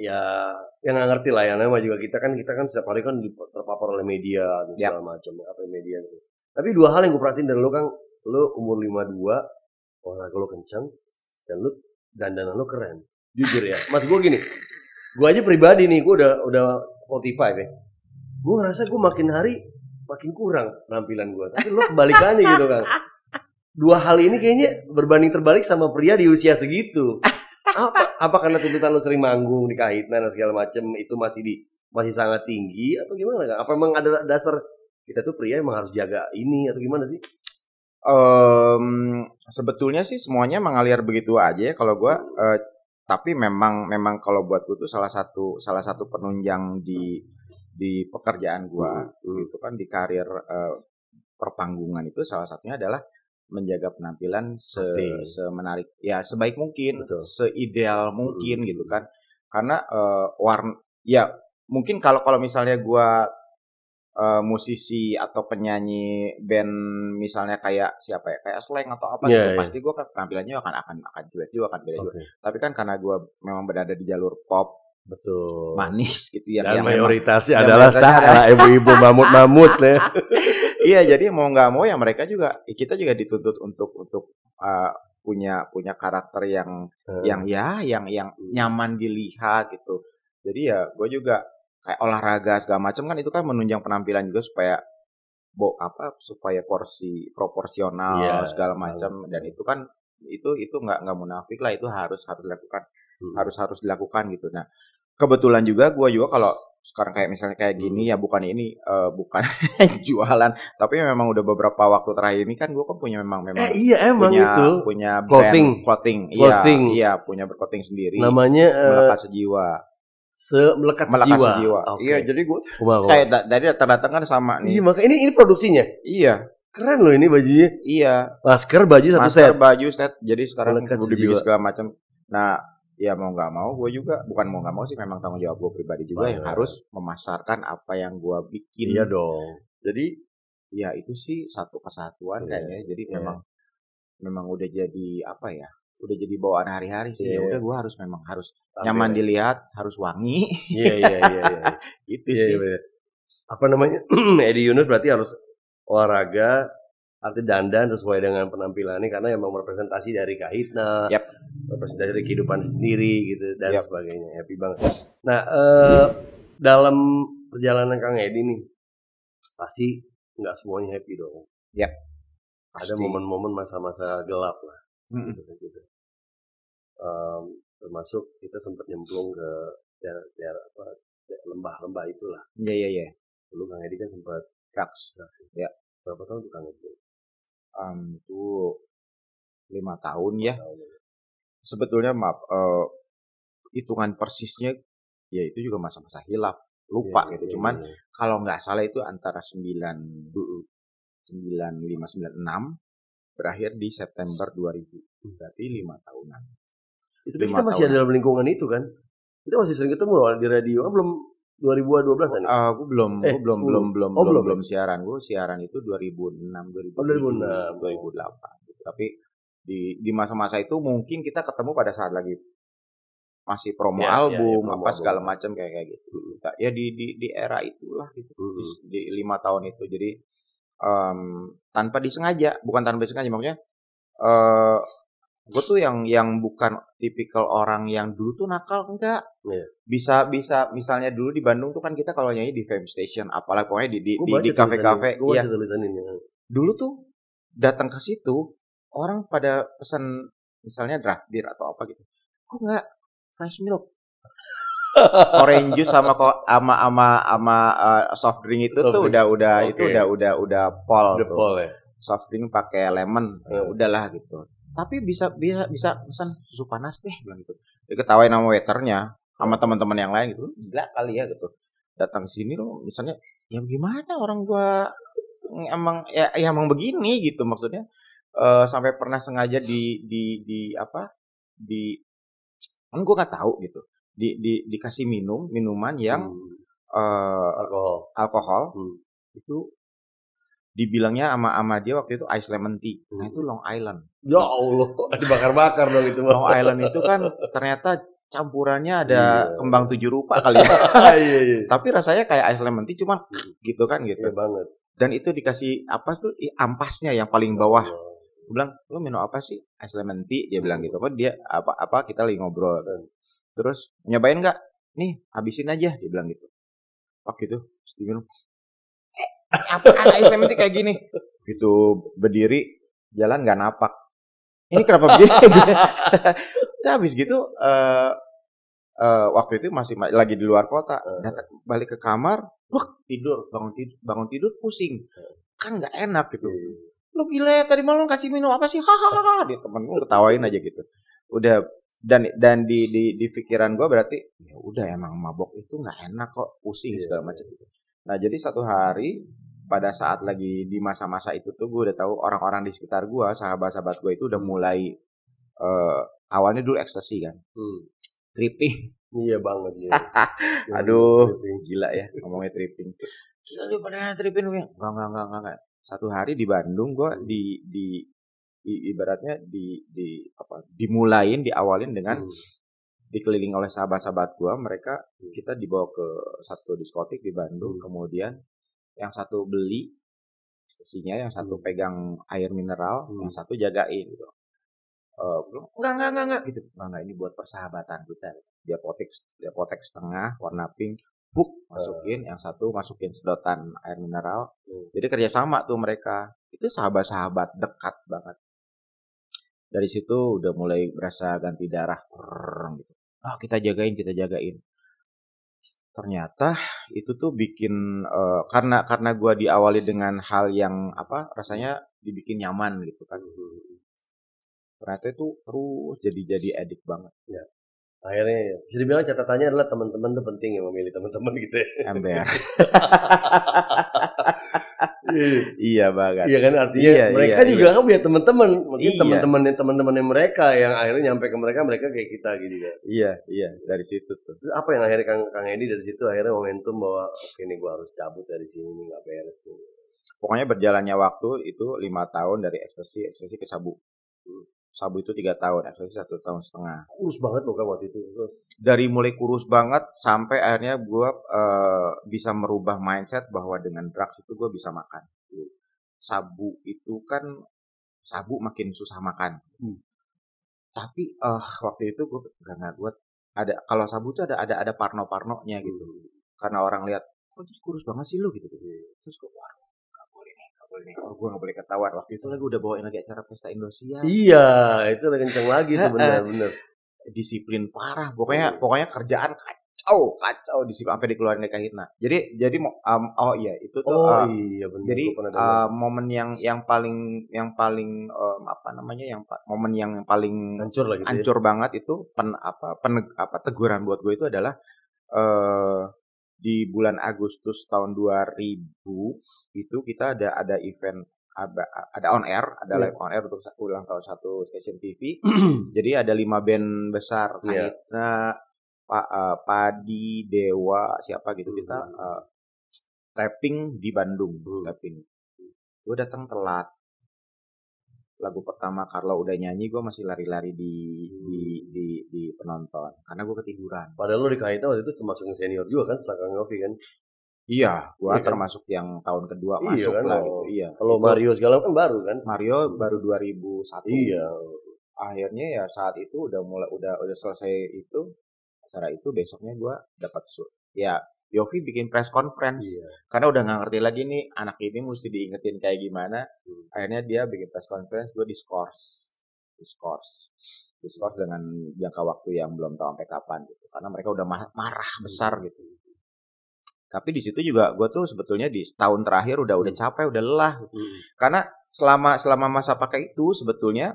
[SPEAKER 3] ya yang nggak ngerti lah ya namanya juga kita kan kita kan setiap hari kan terpapar oleh media dan
[SPEAKER 1] Yap.
[SPEAKER 3] segala macam apa media gitu. Tapi dua hal yang gue perhatiin dari lu kan lu umur 52 olahraga lu kencang dan lu dandanan lu keren. Jujur ya. Mas gue gini. Gue aja pribadi nih gue udah udah 45 ya. Gue ngerasa gue makin hari makin kurang penampilan gue. Tapi lu kebalikannya gitu kan. Dua hal ini kayaknya berbanding terbalik sama pria di usia segitu apa apa karena tuntutan lu sering manggung di kahitan dan segala macem itu masih di masih sangat tinggi atau gimana Kang? Apa emang ada dasar kita tuh pria emang harus jaga ini atau gimana sih?
[SPEAKER 1] Em, sebetulnya sih semuanya mengalir begitu aja ya kalau gua eh, tapi memang memang kalau buat gua tuh salah satu salah satu penunjang di di pekerjaan gua gitu kan di karir eh, perpanggungan itu salah satunya adalah menjaga penampilan se semenarik ya sebaik mungkin
[SPEAKER 3] Betul.
[SPEAKER 1] seideal mungkin
[SPEAKER 3] Hmm.
[SPEAKER 1] gitu kan karena eh, warna ya mungkin kalau kalau misalnya gua eh, musisi atau penyanyi band misalnya kayak siapa ya kayak slang atau apa
[SPEAKER 3] Iya,
[SPEAKER 1] gitu
[SPEAKER 3] iya.
[SPEAKER 1] pasti gue kan penampilannya akan akan akan jelek juga akan beda juga
[SPEAKER 3] Oke,
[SPEAKER 1] tapi kan karena gue memang berada di jalur pop
[SPEAKER 3] betul.
[SPEAKER 1] manis gitu ya
[SPEAKER 3] Dan
[SPEAKER 1] yang memang-
[SPEAKER 3] mayoritasnya
[SPEAKER 1] yang
[SPEAKER 3] adalah tak ibu-ibu mamut-mamut ya.
[SPEAKER 1] iya jadi mau nggak mau ya mereka juga kita juga dituntut untuk untuk uh, punya punya karakter yang yang ya yang yang nyaman dilihat gitu jadi ya gue juga kayak olahraga segala macam kan itu kan menunjang penampilan juga supaya bo apa supaya porsi proporsional
[SPEAKER 3] Iya,
[SPEAKER 1] segala macam dan itu kan itu itu nggak nggak munafik lah itu harus harus dilakukan
[SPEAKER 3] Hmm.
[SPEAKER 1] harus harus dilakukan gitu nah kebetulan juga gue juga kalau sekarang kayak misalnya kayak gini
[SPEAKER 3] Hmm.
[SPEAKER 1] ya bukan ini eh, bukan jualan tapi memang udah beberapa waktu terakhir ini kan gue kan punya memang memang
[SPEAKER 3] Eh iya emang
[SPEAKER 1] punya
[SPEAKER 3] itu.
[SPEAKER 1] punya
[SPEAKER 3] Clothing.
[SPEAKER 1] brand clothing
[SPEAKER 3] Clothing.
[SPEAKER 1] iya iya punya berclothing sendiri
[SPEAKER 3] Namanya eh,
[SPEAKER 1] melekat sejiwa
[SPEAKER 3] se melekat jiwa.
[SPEAKER 1] sejiwa
[SPEAKER 3] Oke.
[SPEAKER 1] iya jadi gue kayak da- dari datang-datang kan sama
[SPEAKER 3] Iya
[SPEAKER 1] nih
[SPEAKER 3] maka ini ini produksinya.
[SPEAKER 1] iya
[SPEAKER 3] Keren loh ini bajunya.
[SPEAKER 1] iya
[SPEAKER 3] Masker, baju satu
[SPEAKER 1] masker
[SPEAKER 3] set.
[SPEAKER 1] baju set jadi sekarang
[SPEAKER 3] Melekat
[SPEAKER 1] udah bikin
[SPEAKER 3] sejiwa.
[SPEAKER 1] segala macam nah ya mau nggak mau gue juga bukan mau nggak mau sih memang tanggung jawab gue pribadi juga yang
[SPEAKER 3] Banget.
[SPEAKER 1] harus memasarkan apa yang gue bikin
[SPEAKER 3] Iya dong.
[SPEAKER 1] jadi ya itu sih satu kesatuan
[SPEAKER 3] Iya,
[SPEAKER 1] kayaknya jadi
[SPEAKER 3] iya.
[SPEAKER 1] memang memang udah jadi apa ya udah jadi bawaan hari-hari sih
[SPEAKER 3] Iya.
[SPEAKER 1] ya udah gue harus memang harus nyaman dilihat harus wangi
[SPEAKER 3] Iya iya iya iya.
[SPEAKER 1] itu
[SPEAKER 3] Iya,
[SPEAKER 1] sih
[SPEAKER 3] iya, bener. Apa namanya? Edi Yunus berarti harus olahraga arti dandan sesuai dengan penampilannya karena emang representasi dari kahitna,
[SPEAKER 1] Yap.
[SPEAKER 3] representasi dari kehidupan sendiri gitu dan
[SPEAKER 1] Yap.
[SPEAKER 3] sebagainya. Happy banget. Nah, eh, dalam perjalanan Kang Edi nih pasti nggak semuanya happy dong. Ada
[SPEAKER 1] Pasti.
[SPEAKER 3] momen-momen masa-masa gelap lah.
[SPEAKER 1] Mm-mm.
[SPEAKER 3] gitu, gitu. Em, termasuk kita sempat nyemplung ke daerah, daerah apa lembah-lembah itulah.
[SPEAKER 1] iya iya iya
[SPEAKER 3] Dulu Kang Edi kan sempat
[SPEAKER 1] drugs. Ya.
[SPEAKER 3] Berapa tahun tuh Kang Edi?
[SPEAKER 1] Em, itu lima tahun ya
[SPEAKER 3] Tahun ya.
[SPEAKER 1] sebetulnya maaf eh, hitungan persisnya ya itu juga masa-masa hilaf lupa
[SPEAKER 3] Iya,
[SPEAKER 1] gitu
[SPEAKER 3] iya,
[SPEAKER 1] cuman
[SPEAKER 3] iya.
[SPEAKER 1] kalau nggak salah itu antara 9 95 96 berakhir di September 2000 berarti lima tahunan
[SPEAKER 3] itu kan kita masih
[SPEAKER 1] tahun.
[SPEAKER 3] ada dalam lingkungan itu kan. Kita masih sering ketemu loh di radio. Kan belum 2012 an ya?
[SPEAKER 1] Ah, gue belum
[SPEAKER 3] Eh,
[SPEAKER 1] gue belum
[SPEAKER 3] 10.
[SPEAKER 1] belum belum
[SPEAKER 3] Oh,
[SPEAKER 1] belum
[SPEAKER 3] belum
[SPEAKER 1] belum siaran gue siaran itu 2006 2007
[SPEAKER 3] Oh, 2006.
[SPEAKER 1] 2008 gitu. tapi di di masa-masa itu mungkin kita ketemu pada saat lagi masih promo
[SPEAKER 3] Ya, ya,
[SPEAKER 1] album
[SPEAKER 3] ya, promo
[SPEAKER 1] apa
[SPEAKER 3] album.
[SPEAKER 1] segala macam kayak kayak gitu ya di di di era itulah gitu
[SPEAKER 3] Hmm.
[SPEAKER 1] di, di lima tahun itu jadi em, tanpa disengaja bukan tanpa disengaja maksudnya eh gue tuh yang yang bukan tipikal orang yang dulu tuh nakal enggak
[SPEAKER 3] Iya.
[SPEAKER 1] bisa bisa misalnya dulu di Bandung tuh kan kita kalau nyanyi di fame station apalagi pokoknya di di
[SPEAKER 3] Gua
[SPEAKER 1] di, kafe-kafe iya
[SPEAKER 3] ini.
[SPEAKER 1] dulu tuh datang ke situ orang pada pesan misalnya draft beer atau apa gitu kok nggak fresh milk orange juice sama kok ama ama ama uh, soft drink itu
[SPEAKER 3] Soft
[SPEAKER 1] tuh
[SPEAKER 3] drink.
[SPEAKER 1] udah udah itu
[SPEAKER 3] Oke.
[SPEAKER 1] udah udah udah pol tuh.
[SPEAKER 3] Paul ya.
[SPEAKER 1] soft drink pakai lemon ya
[SPEAKER 3] Hmm.
[SPEAKER 1] udahlah gitu tapi bisa bisa bisa pesan susu panas deh bilang gitu diketawain sama waiternya sama teman-teman yang lain gitu gila kali ya gitu datang sini lo misalnya ya gimana orang gua emang ya, ya emang begini gitu maksudnya Eh sampai pernah sengaja di di di apa di kan gua nggak tahu gitu di di dikasih minum minuman yang
[SPEAKER 3] Hmm.
[SPEAKER 1] eh
[SPEAKER 3] alkohol.
[SPEAKER 1] alkohol
[SPEAKER 3] Hmm.
[SPEAKER 1] itu dibilangnya sama sama dia waktu itu ice lemon tea. Nah
[SPEAKER 3] Hmm.
[SPEAKER 1] itu Long Island.
[SPEAKER 3] Ya Allah, dibakar-bakar dong itu.
[SPEAKER 1] Long Island itu kan ternyata campurannya ada
[SPEAKER 3] Iya.
[SPEAKER 1] kembang tujuh rupa kali ya.
[SPEAKER 3] Iya, iya.
[SPEAKER 1] tapi rasanya kayak ice lemon tea cuman gitu kan gitu.
[SPEAKER 3] Iya banget.
[SPEAKER 1] dan itu dikasih apa tuh ampasnya yang paling bawah. Gue bilang lo minum apa sih? Ice lemon tea. Dia bilang gitu. Apa dia apa apa kita lagi ngobrol. Terus nyobain nggak? Nih habisin aja. Dia bilang gitu. Pak gitu terus dia eh apaan ice lemon tea kayak gini. Gitu berdiri jalan nggak napak. Ini kenapa begini? Terus habis gitu eh eh, waktu itu masih ma- lagi di luar kota. Datang balik ke kamar wah tidur bangun tidur bangun tidur pusing. Kan nggak enak gitu. Lu gila ya tadi malam kasih minum apa sih? Hahaha dia temen gue ketawain aja gitu. Udah dan dan di di di pikiran gue berarti ya udah emang mabok itu nggak enak kok pusing
[SPEAKER 3] Iya,
[SPEAKER 1] segala macam gitu nah jadi satu hari pada saat lagi di masa-masa itu tuh gue udah tahu orang-orang di sekitar gue sahabat-sahabat gue itu udah mulai eh, awalnya dulu ekstasi kan
[SPEAKER 3] Hmm.
[SPEAKER 1] tripping
[SPEAKER 3] Iya banget ya.
[SPEAKER 1] Aduh, gila ya ngomongnya tripping. Gila lu pada tripping ya? Enggak, enggak, enggak, enggak. Satu hari di Bandung gua di di, i- ibaratnya di di apa? Dimulain, diawalin dengan
[SPEAKER 3] Hmm.
[SPEAKER 1] Dikelilingi oleh sahabat-sahabat gua, mereka kita dibawa ke satu diskotik di Bandung, kemudian yang satu beli ekstasinya, yang satu pegang air mineral,
[SPEAKER 3] Hmm.
[SPEAKER 1] yang satu jagain gitu. Bilang, enggak, enggak, enggak, enggak, gitu. Enggak, enggak, ini buat persahabatan kita. Dia potek, dia potek setengah, warna pink, buk, masukin, yang satu masukin sedotan air mineral.
[SPEAKER 3] Hmm.
[SPEAKER 1] Jadi kerjasama tuh mereka. Itu sahabat-sahabat dekat banget. dari situ udah mulai berasa ganti darah gitu. Ah kita jagain kita jagain ternyata itu tuh bikin eh, karena karena gua diawali dengan hal yang apa rasanya dibikin nyaman gitu kan ternyata itu terus jadi jadi edik banget
[SPEAKER 3] Akhirnya ya. bisa dibilang catatannya adalah teman-teman tuh penting ya memilih teman-teman gitu ya.
[SPEAKER 1] ember iya banget
[SPEAKER 3] Iya kan artinya
[SPEAKER 1] Iya,
[SPEAKER 3] mereka
[SPEAKER 1] iya,
[SPEAKER 3] juga kan punya teman-teman. Mungkin
[SPEAKER 1] Iya.
[SPEAKER 3] teman-teman teman-teman mereka yang akhirnya nyampe ke mereka mereka kayak kita gitu kan.
[SPEAKER 1] iya iya dari situ tuh
[SPEAKER 3] Terus apa yang akhirnya Kang, Kang Edi dari situ akhirnya momentum bahwa oke nih gua harus cabut dari sini nih nggak beres nih.
[SPEAKER 1] pokoknya berjalannya waktu itu lima tahun dari ekstasi ekstasi ke sabu sabu itu tiga tahun ekstasi satu tahun setengah
[SPEAKER 3] Kurus banget loh kan waktu itu.
[SPEAKER 1] dari mulai kurus banget sampai akhirnya gue bisa merubah mindset bahwa dengan drugs itu gue bisa makan. Sabu itu kan sabu makin susah makan.
[SPEAKER 3] Hmm.
[SPEAKER 1] Tapi eh waktu itu gue karena gue ada kalau sabu tuh ada ada ada parno-parnonya gitu. Karena orang lihat kok jadi kurus banget sih lu gitu. Terus gue wah gak boleh. Oh gue gak boleh ketahuan. Waktu itu lagi udah bawain lagi acara pesta Indonesia
[SPEAKER 3] Iya, itu udah kenceng lagi tuh
[SPEAKER 1] Heeh.
[SPEAKER 3] benar-benar.
[SPEAKER 1] disiplin parah pokoknya pokoknya kerjaan kacau kacau disiplin sampai dikeluarin dari kahitna jadi jadi um, oh iya itu tuh
[SPEAKER 3] Oh
[SPEAKER 1] uh,
[SPEAKER 3] iya benar.
[SPEAKER 1] jadi uh, momen yang yang paling yang paling um, apa namanya yang momen yang paling
[SPEAKER 3] hancur lah gitu. ya.
[SPEAKER 1] hancur banget itu pen apa peneg- apa teguran buat gue itu adalah eh di bulan Agustus tahun 2000 itu kita ada ada event ada, ada on air ada
[SPEAKER 3] Iya.
[SPEAKER 1] live on air untuk ulang tahun satu stasiun TV jadi ada lima band besar. Kahitna, Pak eh, Padi, Dewa, siapa gitu kita
[SPEAKER 3] Hmm.
[SPEAKER 1] eh, rapping di Bandung,
[SPEAKER 3] Hmm.
[SPEAKER 1] rapping. Gue datang telat. Lagu pertama Carlo udah nyanyi, gue masih lari-lari di, di di di penonton karena gue ketiduran.
[SPEAKER 3] Padahal lo di KIT waktu itu termasuk yang senior juga kan setelah Kang Yofi kan.
[SPEAKER 1] Iya, gue
[SPEAKER 3] Iya kan?
[SPEAKER 1] termasuk yang tahun kedua
[SPEAKER 3] Iya
[SPEAKER 1] masuk
[SPEAKER 3] kan,
[SPEAKER 1] lah
[SPEAKER 3] oh.
[SPEAKER 1] gitu. Iya.
[SPEAKER 3] Kalau
[SPEAKER 1] Itu
[SPEAKER 3] Mario segala kan baru kan.
[SPEAKER 1] Mario baru 2001.
[SPEAKER 3] Iya.
[SPEAKER 1] akhirnya ya saat itu udah mulai udah udah selesai itu acara itu besoknya gua dapat su- ya Yofi bikin press conference.
[SPEAKER 3] Iya.
[SPEAKER 1] karena udah nggak ngerti lagi nih anak ini mesti diingetin kayak gimana.
[SPEAKER 3] Hmm.
[SPEAKER 1] akhirnya dia bikin press conference gue diskors diskors diskors dengan jangka waktu yang belum tahu sampai kapan gitu. Karena mereka udah ma- marah besar gitu. Tapi di situ juga gue tuh sebetulnya di setahun terakhir udah udah capek udah lelah
[SPEAKER 3] Hmm.
[SPEAKER 1] karena selama selama masa pakai itu sebetulnya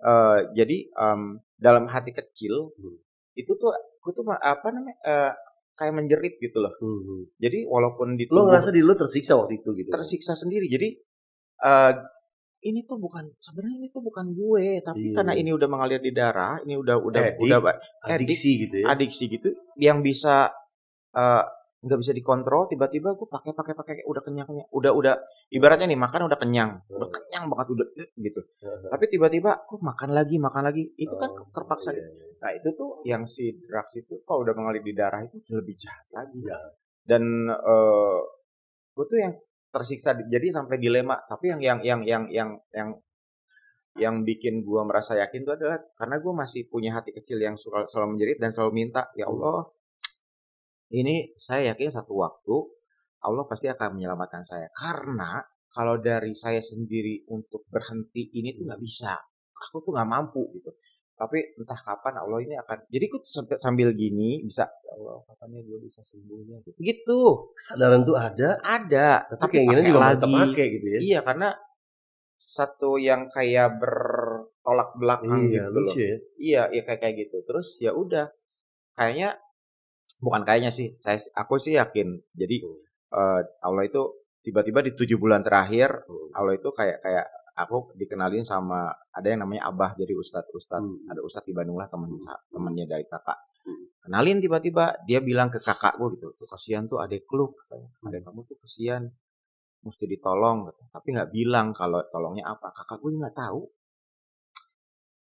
[SPEAKER 1] eh jadi em, dalam hati kecil
[SPEAKER 3] Hmm.
[SPEAKER 1] itu tuh gue tuh apa namanya eh, kayak menjerit gitu loh
[SPEAKER 3] Hmm.
[SPEAKER 1] jadi walaupun di
[SPEAKER 3] Lo ngerasa diri lo tersiksa waktu itu gitu.
[SPEAKER 1] tersiksa sendiri jadi eh ini tuh bukan sebenarnya ini tuh bukan gue tapi
[SPEAKER 3] Iya.
[SPEAKER 1] karena ini udah mengalir di darah ini udah udah
[SPEAKER 3] Edik.
[SPEAKER 1] udah
[SPEAKER 3] adiksi gitu ya.
[SPEAKER 1] adiksi gitu yang bisa eh, nggak bisa dikontrol tiba-tiba gue pakai pakai pakai udah kenyang kenyang udah udah ibaratnya nih makan udah kenyang udah
[SPEAKER 3] Hmm.
[SPEAKER 1] kenyang banget udah eh, gitu
[SPEAKER 3] Heeh.
[SPEAKER 1] tapi tiba-tiba kok makan lagi makan lagi itu kan
[SPEAKER 3] Oh,
[SPEAKER 1] terpaksa
[SPEAKER 3] iya, iya.
[SPEAKER 1] nah itu tuh yang si drugs itu kalau udah mengalir di darah itu lebih jahat lagi
[SPEAKER 3] Ya.
[SPEAKER 1] dan eh gue tuh yang tersiksa jadi sampai dilema tapi yang yang yang yang yang yang yang bikin gua merasa yakin itu adalah karena gue masih punya hati kecil yang selalu menjerit dan selalu minta ya Allah ini saya yakin satu waktu Allah pasti akan menyelamatkan saya karena kalau dari saya sendiri untuk berhenti ini tuh nggak bisa aku tuh nggak mampu gitu tapi entah kapan Allah ini akan jadi aku sambil, sambil gini bisa ya Allah kapannya gue bisa sembuhnya gitu, gitu.
[SPEAKER 3] Kesadaran tuh ada,
[SPEAKER 1] ada
[SPEAKER 3] tapi keinginan
[SPEAKER 1] pakai
[SPEAKER 3] juga
[SPEAKER 1] lagi.
[SPEAKER 3] pakai gitu ya.
[SPEAKER 1] iya karena satu yang kayak bertolak belakang
[SPEAKER 3] Iya,
[SPEAKER 1] gitu loh
[SPEAKER 3] ya.
[SPEAKER 1] iya iya kayak kayak gitu terus ya udah kayaknya bukan kayaknya sih. Saya aku sih yakin. Jadi eh, Allah itu tiba-tiba di tujuh bulan terakhir Allah itu kayak kayak aku dikenalin sama ada yang namanya Abah jadi Ustadz. Ustadz
[SPEAKER 3] Hmm.
[SPEAKER 1] ada Ustadz di Bandung lah temen temennya dari kakak.
[SPEAKER 3] Hmm.
[SPEAKER 1] kenalin tiba-tiba dia bilang ke kakakku gitu tuh kasihan tuh adek lu katanya. Adek kamu tuh kasihan mesti ditolong gitu. tapi nggak bilang kalau tolongnya apa. Kakakku nggak tahu.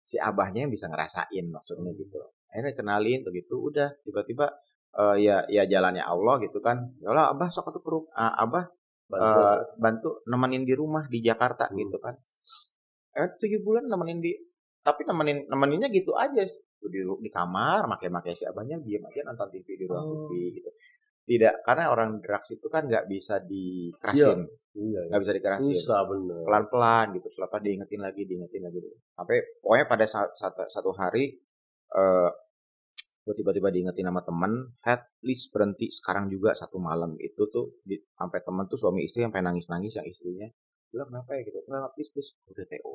[SPEAKER 1] Si abahnya yang bisa ngerasain maksudnya gitu. Akhirnya kenalin begitu udah tiba-tiba eh, ya ya jalannya Allah gitu kan ya Allah abah sok atuh ke ru- ah, abah
[SPEAKER 3] Bantu.
[SPEAKER 1] eh, bantu nemenin di rumah di Jakarta
[SPEAKER 3] Hmm.
[SPEAKER 1] gitu kan eh tujuh bulan nemenin di tapi nemenin nemeninnya gitu aja di, di kamar makai-makai si abahnya diam aja nonton TV di ruang
[SPEAKER 3] Oh.
[SPEAKER 1] TV gitu tidak karena orang drugs itu kan nggak bisa dikerasin
[SPEAKER 3] Iya,
[SPEAKER 1] nggak bisa dikerasin
[SPEAKER 3] susah bener.
[SPEAKER 1] pelan-pelan gitu pelan-pelan diingetin lagi diingetin lagi sampai pokoknya pada satu hari eh gue tiba-tiba diingetin sama temen head please berhenti sekarang juga satu malam. Itu tuh di, sampai temen tuh suami istri sampai nangis-nangis yang istrinya. Bilang kenapa ya? Gitu. Enggak please please. Udah TO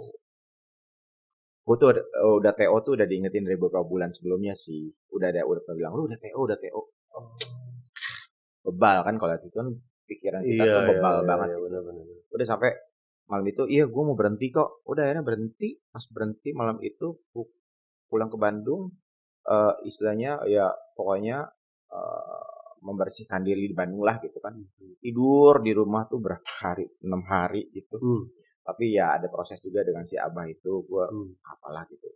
[SPEAKER 1] gue tuh udah, udah TO tuh udah diingetin dari beberapa bulan sebelumnya sih. Udah ada udah pernah bilang lu udah TO udah TO bebal kan kalau itu kan pikiran kita
[SPEAKER 3] Iya,
[SPEAKER 1] tuh bebal
[SPEAKER 3] iya,
[SPEAKER 1] banget.
[SPEAKER 3] iya,
[SPEAKER 1] gitu.
[SPEAKER 3] bener-bener.
[SPEAKER 1] udah sampai malam itu iya gue mau berhenti kok. Udah akhirnya berhenti pas berhenti malam itu pu- pulang ke Bandung eh istilahnya ya pokoknya eh, membersihkan diri di Bandung lah gitu kan tidur di rumah tuh berapa hari enam hari gitu
[SPEAKER 3] Hmm.
[SPEAKER 1] tapi ya ada proses juga dengan si abah itu gue
[SPEAKER 3] Hmm.
[SPEAKER 1] apalah gitu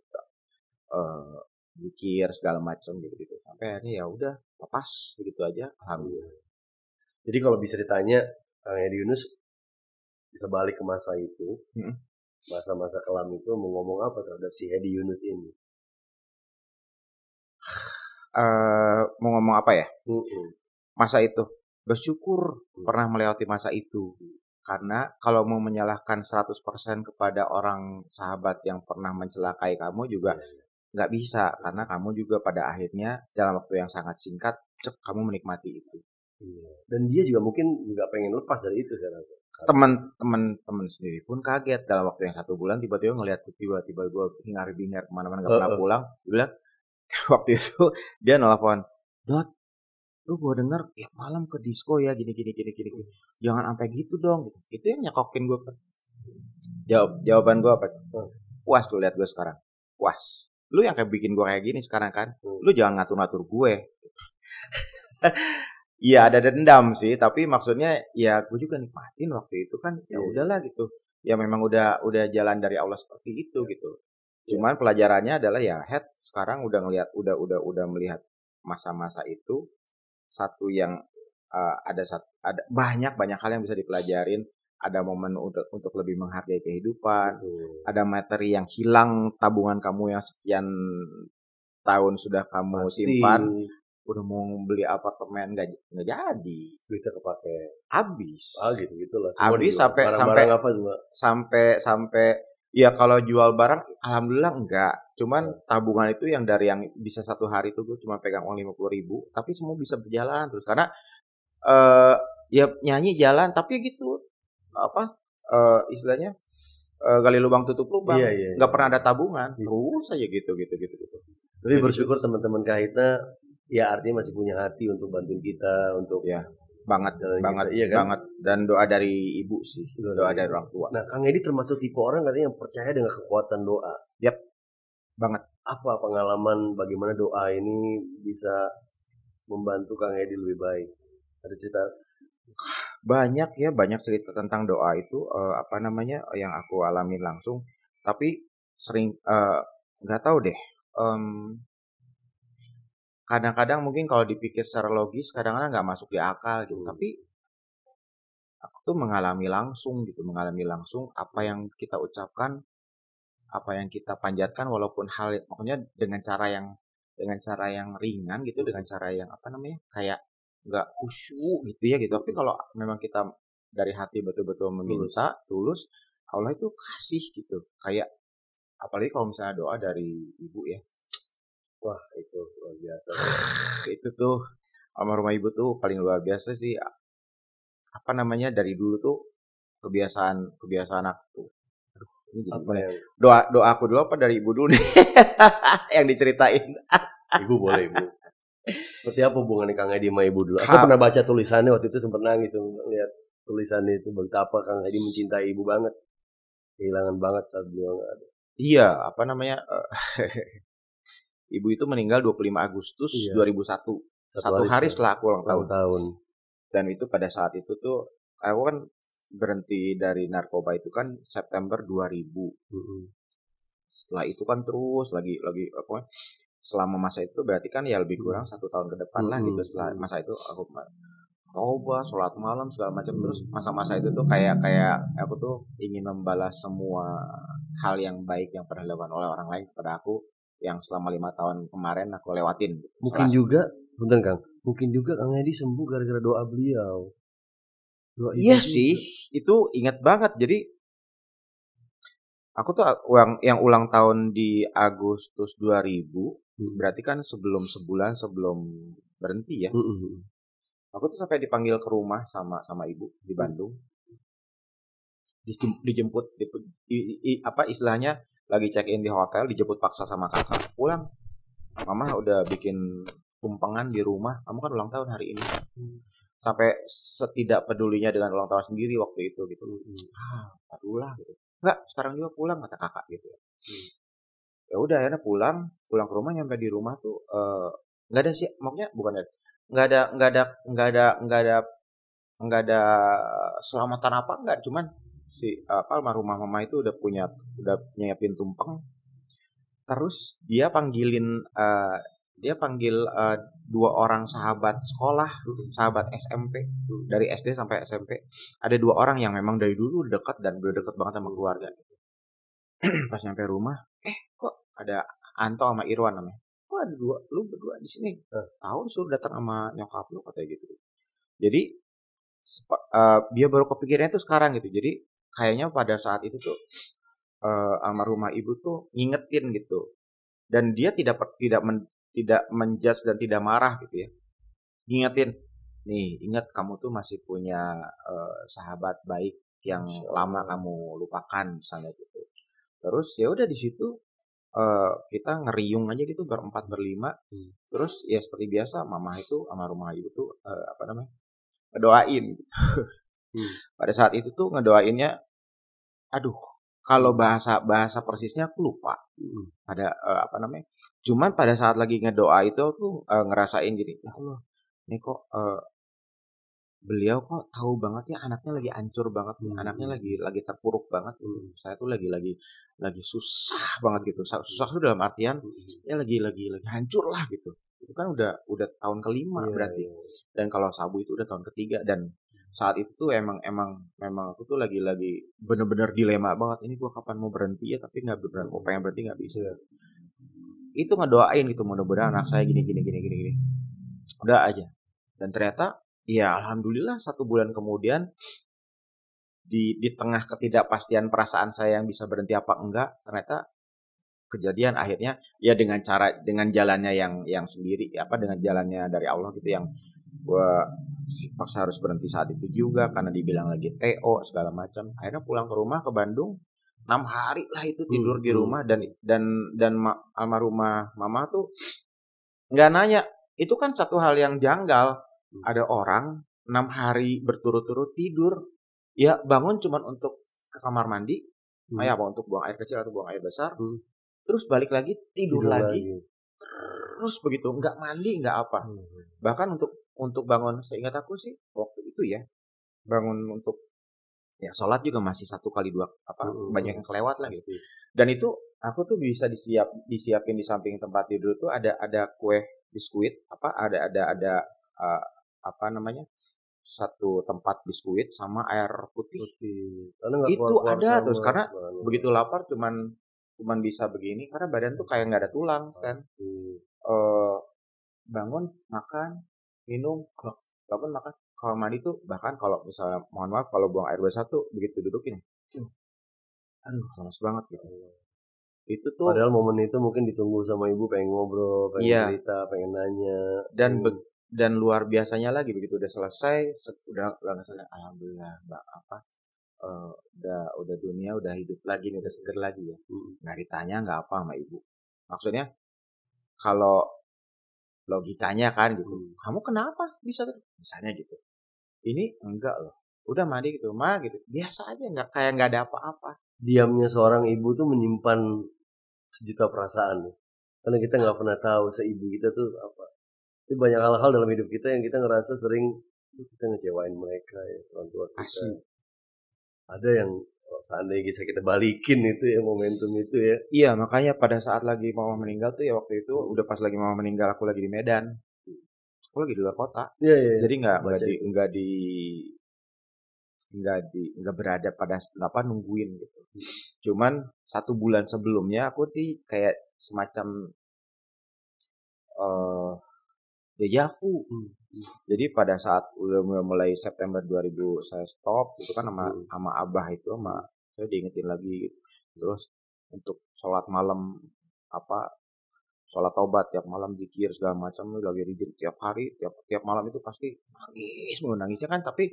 [SPEAKER 1] zikir segala macam gitu gitu sampai akhirnya ya udah lepas begitu aja alhamdulillah
[SPEAKER 3] Jadi kalau bisa ditanya, Kang Edi Yunus bisa balik ke masa itu,
[SPEAKER 1] Mm.
[SPEAKER 3] masa-masa kelam itu mau ngomong apa terhadap si Edi Yunus ini?
[SPEAKER 1] Eh mau ngomong apa ya masa itu bersyukur
[SPEAKER 3] Hmm.
[SPEAKER 1] pernah melewati masa itu karena kalau mau menyalahkan 100% kepada orang sahabat yang pernah mencelakai kamu juga nggak bisa karena kamu juga pada akhirnya dalam waktu yang sangat singkat cek kamu menikmati itu
[SPEAKER 3] Iya. Dan dia juga mungkin nggak pengen lepas dari itu saya rasa.
[SPEAKER 1] teman-teman teman sendiri pun kaget dalam waktu yang satu bulan tiba-tiba ngelihat tiba-tiba gue hingar bingar ke mana-mana nggak pernah
[SPEAKER 3] Heeh.
[SPEAKER 1] pulang dia bilang waktu itu dia nelfon dot lu gue denger tiap malam ke disco ya gini gini gini gini jangan sampai gitu dong. Itu yang nyekokin gue jawab jawaban gue apa? Puas tuh lihat gue sekarang. Puas. Lu yang kayak bikin gue kayak gini sekarang kan?
[SPEAKER 3] Hmm.
[SPEAKER 1] lu jangan ngatur-ngatur gue Iya ada dendam sih, tapi maksudnya ya gue juga nikmatin waktu itu kan. Ya
[SPEAKER 3] Iya.
[SPEAKER 1] udahlah gitu. Ya memang udah udah jalan dari Allah seperti itu
[SPEAKER 3] Iya.
[SPEAKER 1] gitu. Cuman pelajarannya adalah ya head sekarang udah ngelihat udah udah udah melihat masa-masa itu satu yang uh, ada sat- ada banyak banyak hal yang bisa dipelajarin. Ada momen untuk untuk lebih menghargai kehidupan.
[SPEAKER 3] Betul.
[SPEAKER 1] Ada materi yang hilang tabungan kamu yang sekian tahun sudah kamu
[SPEAKER 3] Pasti
[SPEAKER 1] simpan. Udah mau beli apartemen nggak nggak jadi.
[SPEAKER 3] duitnya kepake.
[SPEAKER 1] Habis.
[SPEAKER 3] Ah gitu gitulah.
[SPEAKER 1] Habis sampai-
[SPEAKER 3] barang-barang apa semua.
[SPEAKER 1] sampai sampai ya kalau jual barang alhamdulillah enggak cuman tabungan itu yang dari yang bisa satu hari itu gue cuma pegang uang lima puluh ribu tapi semua bisa berjalan terus karena eh ya nyanyi jalan tapi gitu apa eh istilahnya eh, gali lubang tutup lubang
[SPEAKER 3] Iya, iya.
[SPEAKER 1] nggak pernah ada tabungan
[SPEAKER 3] Iya.
[SPEAKER 1] terus aja gitu gitu gitu gitu
[SPEAKER 3] Tapi
[SPEAKER 1] Jadi
[SPEAKER 3] bersyukur teman-teman Kahitna ya artinya masih punya hati untuk bantuin kita untuk
[SPEAKER 1] Ya. Banget
[SPEAKER 3] Jalan
[SPEAKER 1] banget
[SPEAKER 3] iya kan?
[SPEAKER 1] banget dan doa dari ibu sih
[SPEAKER 3] Doa
[SPEAKER 1] doa dari orang tua
[SPEAKER 3] Nah, Kang Edi termasuk tipe orang katanya yang percaya dengan kekuatan doa.
[SPEAKER 1] Yap, banget.
[SPEAKER 3] Apa pengalaman bagaimana doa ini bisa membantu Kang Edi lebih baik? Ada cerita?
[SPEAKER 1] banyak ya banyak cerita tentang doa itu eh, apa namanya yang aku alami langsung tapi sering eh, nggak tahu deh em, kadang-kadang mungkin kalau dipikir secara logis kadang-kadang nggak masuk di akal gitu.
[SPEAKER 3] Hmm.
[SPEAKER 1] tapi aku tuh mengalami langsung gitu mengalami langsung apa yang kita ucapkan apa yang kita panjatkan walaupun hal makanya dengan cara yang dengan cara yang ringan gitu dengan cara yang apa namanya kayak nggak khusyuk gitu ya gitu. Tapi kalau memang kita dari hati betul-betul meminta tulus Allah itu kasih gitu. Kayak apalagi kalau misalnya doa dari ibu ya
[SPEAKER 3] Wah, itu luar biasa.
[SPEAKER 1] itu tuh almarhumah ibu tuh paling luar biasa sih apa namanya dari dulu tuh kebiasaan kebiasaan aku tuh aduh ini jadi
[SPEAKER 3] Apa
[SPEAKER 1] gimana ya? doa doa aku dulu apa dari ibu dulu nih yang diceritain
[SPEAKER 3] Ibu boleh, Ibu. Seperti apa hubungannya Kang Edi sama Ibu dulu? Aku pernah baca tulisannya waktu itu sempat nangis tuh lihat tulisannya itu betapa Kang Edi mencintai Ibu banget. Kehilangan banget saat beliau nggak ada.
[SPEAKER 1] iya apa namanya eh, ibu itu meninggal 25 Agustus
[SPEAKER 3] Iya.
[SPEAKER 1] 2001 satu, hari setelah aku ulang tahun.
[SPEAKER 3] tahun.
[SPEAKER 1] Dan itu pada saat itu tuh aku kan berhenti dari narkoba itu kan September 2000 setelah itu kan terus lagi lagi apa selama masa itu berarti kan ya lebih kurang satu tahun ke depan lah
[SPEAKER 3] Hmm.
[SPEAKER 1] gitu setelah masa itu aku toba sholat malam segala macam. Terus masa-masa itu tuh kayak kayak aku tuh ingin membalas semua hal yang baik yang pernah dilakukan oleh orang lain kepada aku yang selama lima tahun kemarin aku lewatin.
[SPEAKER 3] Mungkin
[SPEAKER 1] Salah-
[SPEAKER 3] juga, bentar Kang, mungkin juga Kang Edi sembuh gara-gara doa beliau. Dua
[SPEAKER 1] Iya
[SPEAKER 3] ibu
[SPEAKER 1] sih,
[SPEAKER 3] juga.
[SPEAKER 1] itu ingat banget. Jadi aku tuh uang yang ulang tahun di Agustus 2000,
[SPEAKER 3] Hmm.
[SPEAKER 1] berarti kan sebelum sebulan sebelum berhenti ya.
[SPEAKER 3] Mm-mm.
[SPEAKER 1] Aku tuh sampai dipanggil ke rumah sama sama ibu di Bandung. Dijem- Dijemput, dijemput i- i- apa istilahnya lagi check in di hotel, dijemput paksa sama kakak. Pulang. Mama udah bikin tumpengan di rumah. Kamu kan ulang tahun hari ini. Sampai setidak pedulinya dengan ulang tahun sendiri waktu itu gitu. Ah, aduh lah gitu. Enggak, sekarang juga pulang kata kakak gitu. Ya udah akhirnya pulang, pulang ke rumah nyampe di rumah tuh eh, nggak ada sih, maksudnya bukan ada nggak ada nggak ada nggak ada nggak ada nggak ada selamatan apa enggak cuman si apa almarhumah mama itu udah punya udah nyiapin tumpeng. Terus dia panggilin eh, dia panggil eh, dua orang sahabat sekolah sahabat SMP dari SD sampai SMP ada dua orang yang memang dari dulu dekat dan udah dekat banget sama keluarga. Pas nyampe rumah eh kok ada Anto sama Irwan namanya? Kok ada dua lu berdua di sini? Tahu suruh datang sama nyokap lu katanya gitu. Jadi eh, dia baru kepikirannya tuh sekarang gitu. Jadi kayaknya pada saat itu tuh eh, almarhumah ibu tuh ngingetin gitu dan dia tidak tidak men, tidak menjudge dan tidak marah gitu ya ngingetin nih ingat kamu tuh masih punya eh, sahabat baik yang
[SPEAKER 3] Masya
[SPEAKER 1] lama kamu lupakan misalnya gitu terus ya udah di situ eh, kita ngeriung aja gitu berempat berlima
[SPEAKER 3] Hmm.
[SPEAKER 1] terus ya seperti biasa mama itu sama rumah ibu tuh eh, apa namanya ngedoain gitu.
[SPEAKER 3] Hmm.
[SPEAKER 1] pada saat itu tuh ngedoainnya aduh kalau bahasa bahasa persisnya aku lupa
[SPEAKER 3] Mm.
[SPEAKER 1] ada eh, apa namanya cuman pada saat lagi ngedoa itu aku eh, ngerasain gini ya Allah ini kok eh, beliau kok tahu banget ya anaknya lagi hancur banget nih
[SPEAKER 3] Hmm.
[SPEAKER 1] anaknya lagi lagi terpuruk banget
[SPEAKER 3] Hmm.
[SPEAKER 1] saya tuh lagi lagi lagi susah banget gitu Sa- susah tuh dalam artian ya lagi lagi lagi hancur lah gitu itu kan udah udah tahun kelima
[SPEAKER 3] Iya,
[SPEAKER 1] berarti
[SPEAKER 3] iya.
[SPEAKER 1] dan kalau sabu itu udah tahun ketiga dan saat itu tuh emang emang memang aku tuh lagi lagi bener-bener dilema banget ini gua kapan mau berhenti ya? Tapi nggak beneran mau pengen berhenti nggak bisa.
[SPEAKER 3] Iya.
[SPEAKER 1] itu ngedoain gitu mudah-mudahan anak saya gini gini gini gini gini. Udah aja. Dan ternyata ya alhamdulillah satu bulan kemudian di di tengah ketidakpastian perasaan saya yang bisa berhenti apa enggak ternyata kejadian akhirnya ya dengan cara dengan jalannya yang yang sendiri apa dengan jalannya dari Allah gitu yang gua paksa harus berhenti saat itu juga karena dibilang lagi TO segala macam akhirnya pulang ke rumah ke Bandung enam hari lah itu tidur
[SPEAKER 3] Hmm,
[SPEAKER 1] di
[SPEAKER 3] hmm.
[SPEAKER 1] rumah dan dan dan ma- almarhumah mama tuh nggak nanya itu kan satu hal yang janggal
[SPEAKER 3] Hmm.
[SPEAKER 1] ada orang enam hari berturut-turut tidur ya bangun cuman untuk ke kamar mandi
[SPEAKER 3] Hmm.
[SPEAKER 1] kayak apa untuk buang air kecil atau buang air besar
[SPEAKER 3] Hmm.
[SPEAKER 1] terus balik lagi tidur,
[SPEAKER 3] Tidur
[SPEAKER 1] lagi, terus begitu nggak mandi nggak apa
[SPEAKER 3] Hmm.
[SPEAKER 1] bahkan untuk untuk bangun seingat aku sih waktu itu ya bangun untuk ya sholat juga masih satu kali dua apa
[SPEAKER 3] Hmm.
[SPEAKER 1] banyak yang kelewat lah gitu dan itu aku tuh bisa disiap disiapin di samping tempat tidur tuh ada ada kue biskuit apa ada ada ada uh, apa namanya satu tempat biskuit sama air putih
[SPEAKER 3] Putih.
[SPEAKER 1] Itu
[SPEAKER 3] keluar-keluar
[SPEAKER 1] ada terus,
[SPEAKER 3] sama,
[SPEAKER 1] karena
[SPEAKER 3] subhanallah.
[SPEAKER 1] begitu lapar cuman cuman bisa begini karena badan tuh kayak nggak ada tulang kan eh bangun makan minum bangun makan kalau mandi tuh bahkan kalau misalnya mohon maaf kalau buang air besar tuh begitu dudukin aduh lemas banget gitu itu tuh
[SPEAKER 3] Padahal momen itu mungkin ditunggu sama ibu pengen ngobrol, pengen
[SPEAKER 1] Iya.
[SPEAKER 3] cerita, pengen nanya.
[SPEAKER 1] dan
[SPEAKER 3] Hmm.
[SPEAKER 1] be- dan luar biasanya lagi begitu udah selesai se- udah selesai alhamdulillah mbak apa eh, udah udah dunia udah hidup lagi nih udah seger lagi ya
[SPEAKER 3] Hmm.
[SPEAKER 1] nggak ditanya nggak apa sama ibu maksudnya kalau logikanya kan gitu
[SPEAKER 3] Hmm.
[SPEAKER 1] kamu kenapa bisa tuh misalnya gitu ini enggak loh udah mandi gitu mah gitu biasa aja nggak kayak nggak ada apa-apa
[SPEAKER 3] Diamnya seorang ibu tuh menyimpan sejuta perasaan. Karena kita nggak pernah tahu seibu kita tuh apa. Itu banyak hal-hal dalam hidup kita yang kita ngerasa sering "Duh, kita ngecewain mereka ya orang tua kita.
[SPEAKER 1] Asli.
[SPEAKER 3] Ada yang oh, seandainya bisa kita balikin itu ya momentum itu ya.
[SPEAKER 1] iya makanya pada saat lagi mama meninggal tuh ya waktu itu udah pas lagi mama meninggal aku lagi di Medan aku lagi di luar kota
[SPEAKER 3] Iya iya.
[SPEAKER 1] jadi nggak nggak di nggak di nggak di nggak berada pada apa nungguin gitu cuman satu bulan sebelumnya aku tuh kayak semacam eh dejavu.
[SPEAKER 3] Hmm.
[SPEAKER 1] Jadi pada saat udah mulai, mulai September 2000 saya stop itu kan sama
[SPEAKER 3] Hmm.
[SPEAKER 1] sama abah itu sama saya diingetin lagi gitu. Terus untuk sholat malam apa sholat taubat tiap malam zikir segala macam lagi rizki tiap hari tiap tiap malam itu pasti nangis mulu nangisnya kan tapi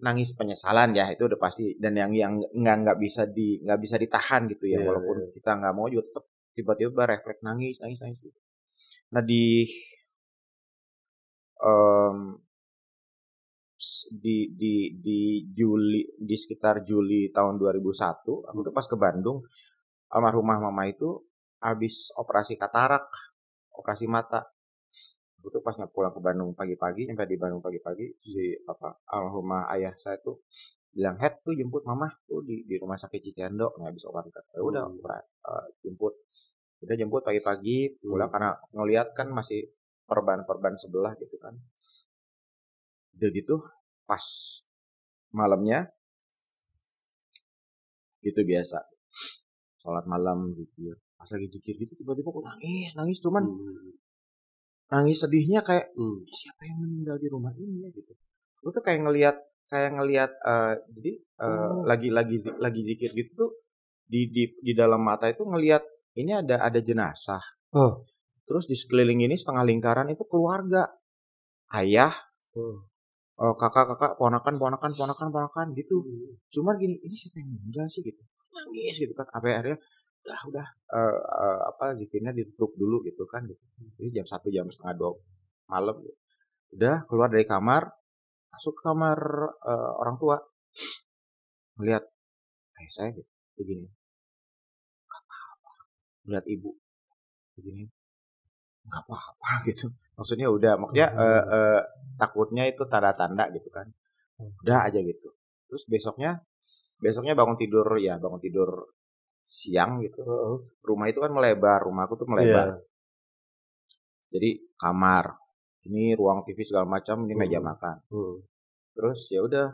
[SPEAKER 1] nangis penyesalan ya itu udah pasti dan yang yang nggak nggak bisa di nggak bisa ditahan gitu ya
[SPEAKER 3] Iya,
[SPEAKER 1] walaupun kita nggak mau juga tetap tiba-tiba refleks nangis nangis nangis gitu. nah di s- di di di Juli di sekitar Juli tahun 2001 aku tuh pas ke Bandung almarhumah mama itu habis operasi katarak operasi mata aku tuh pas pulang ke Bandung pagi-pagi sampai di Bandung pagi-pagi si apa almarhumah ayah saya tuh bilang head tuh jemput mama tuh di di rumah sakit Cicendo nggak habis operasi katarak. Ya udah
[SPEAKER 3] Hmm.
[SPEAKER 1] eh, jemput udah jemput pagi-pagi pulang
[SPEAKER 3] Hmm.
[SPEAKER 1] karena ngelihat kan masih perban-perban sebelah gitu kan udah gitu pas malamnya gitu biasa sholat malam gitu pas lagi zikir gitu tiba-tiba kok nangis nangis cuman
[SPEAKER 3] Hmm.
[SPEAKER 1] nangis sedihnya kayak
[SPEAKER 3] Hmm.
[SPEAKER 1] siapa yang meninggal di rumah ini ya gitu gue tuh kayak ngelihat kayak ngelihat eh, jadi eh,
[SPEAKER 3] Oh.
[SPEAKER 1] lagi lagi lagi zikir gitu tuh di di di dalam mata itu ngelihat ini ada ada jenazah
[SPEAKER 3] Oh.
[SPEAKER 1] Terus di sekeliling ini setengah lingkaran itu keluarga. Ayah
[SPEAKER 3] Oh.
[SPEAKER 1] eh, kakak-kakak ponakan ponakan ponakan ponakan gitu.
[SPEAKER 3] Hmm.
[SPEAKER 1] cuman gini ini siapa yang meninggal sih? Gitu. Nangis gitu kan. Apa akhirnya udah udah eh, eh, apa zikirnya ditutup dulu gitu kan. Gitu. Jadi jam satu jam setengah dua malam gitu. udah keluar dari kamar masuk ke kamar eh, orang tua. Melihat kayak saya gitu. Begini nggak apa-apa. Melihat ibu. Begini nggak apa-apa gitu maksudnya udah maksudnya eh, eh, takutnya itu tanda-tanda gitu kan udah aja gitu terus besoknya besoknya bangun tidur ya bangun tidur siang gitu rumah itu kan melebar rumahku tuh melebar
[SPEAKER 3] Iya.
[SPEAKER 1] jadi kamar ini ruang TV segala macam ini meja
[SPEAKER 3] Hmm.
[SPEAKER 1] makan
[SPEAKER 3] Hmm.
[SPEAKER 1] terus ya udah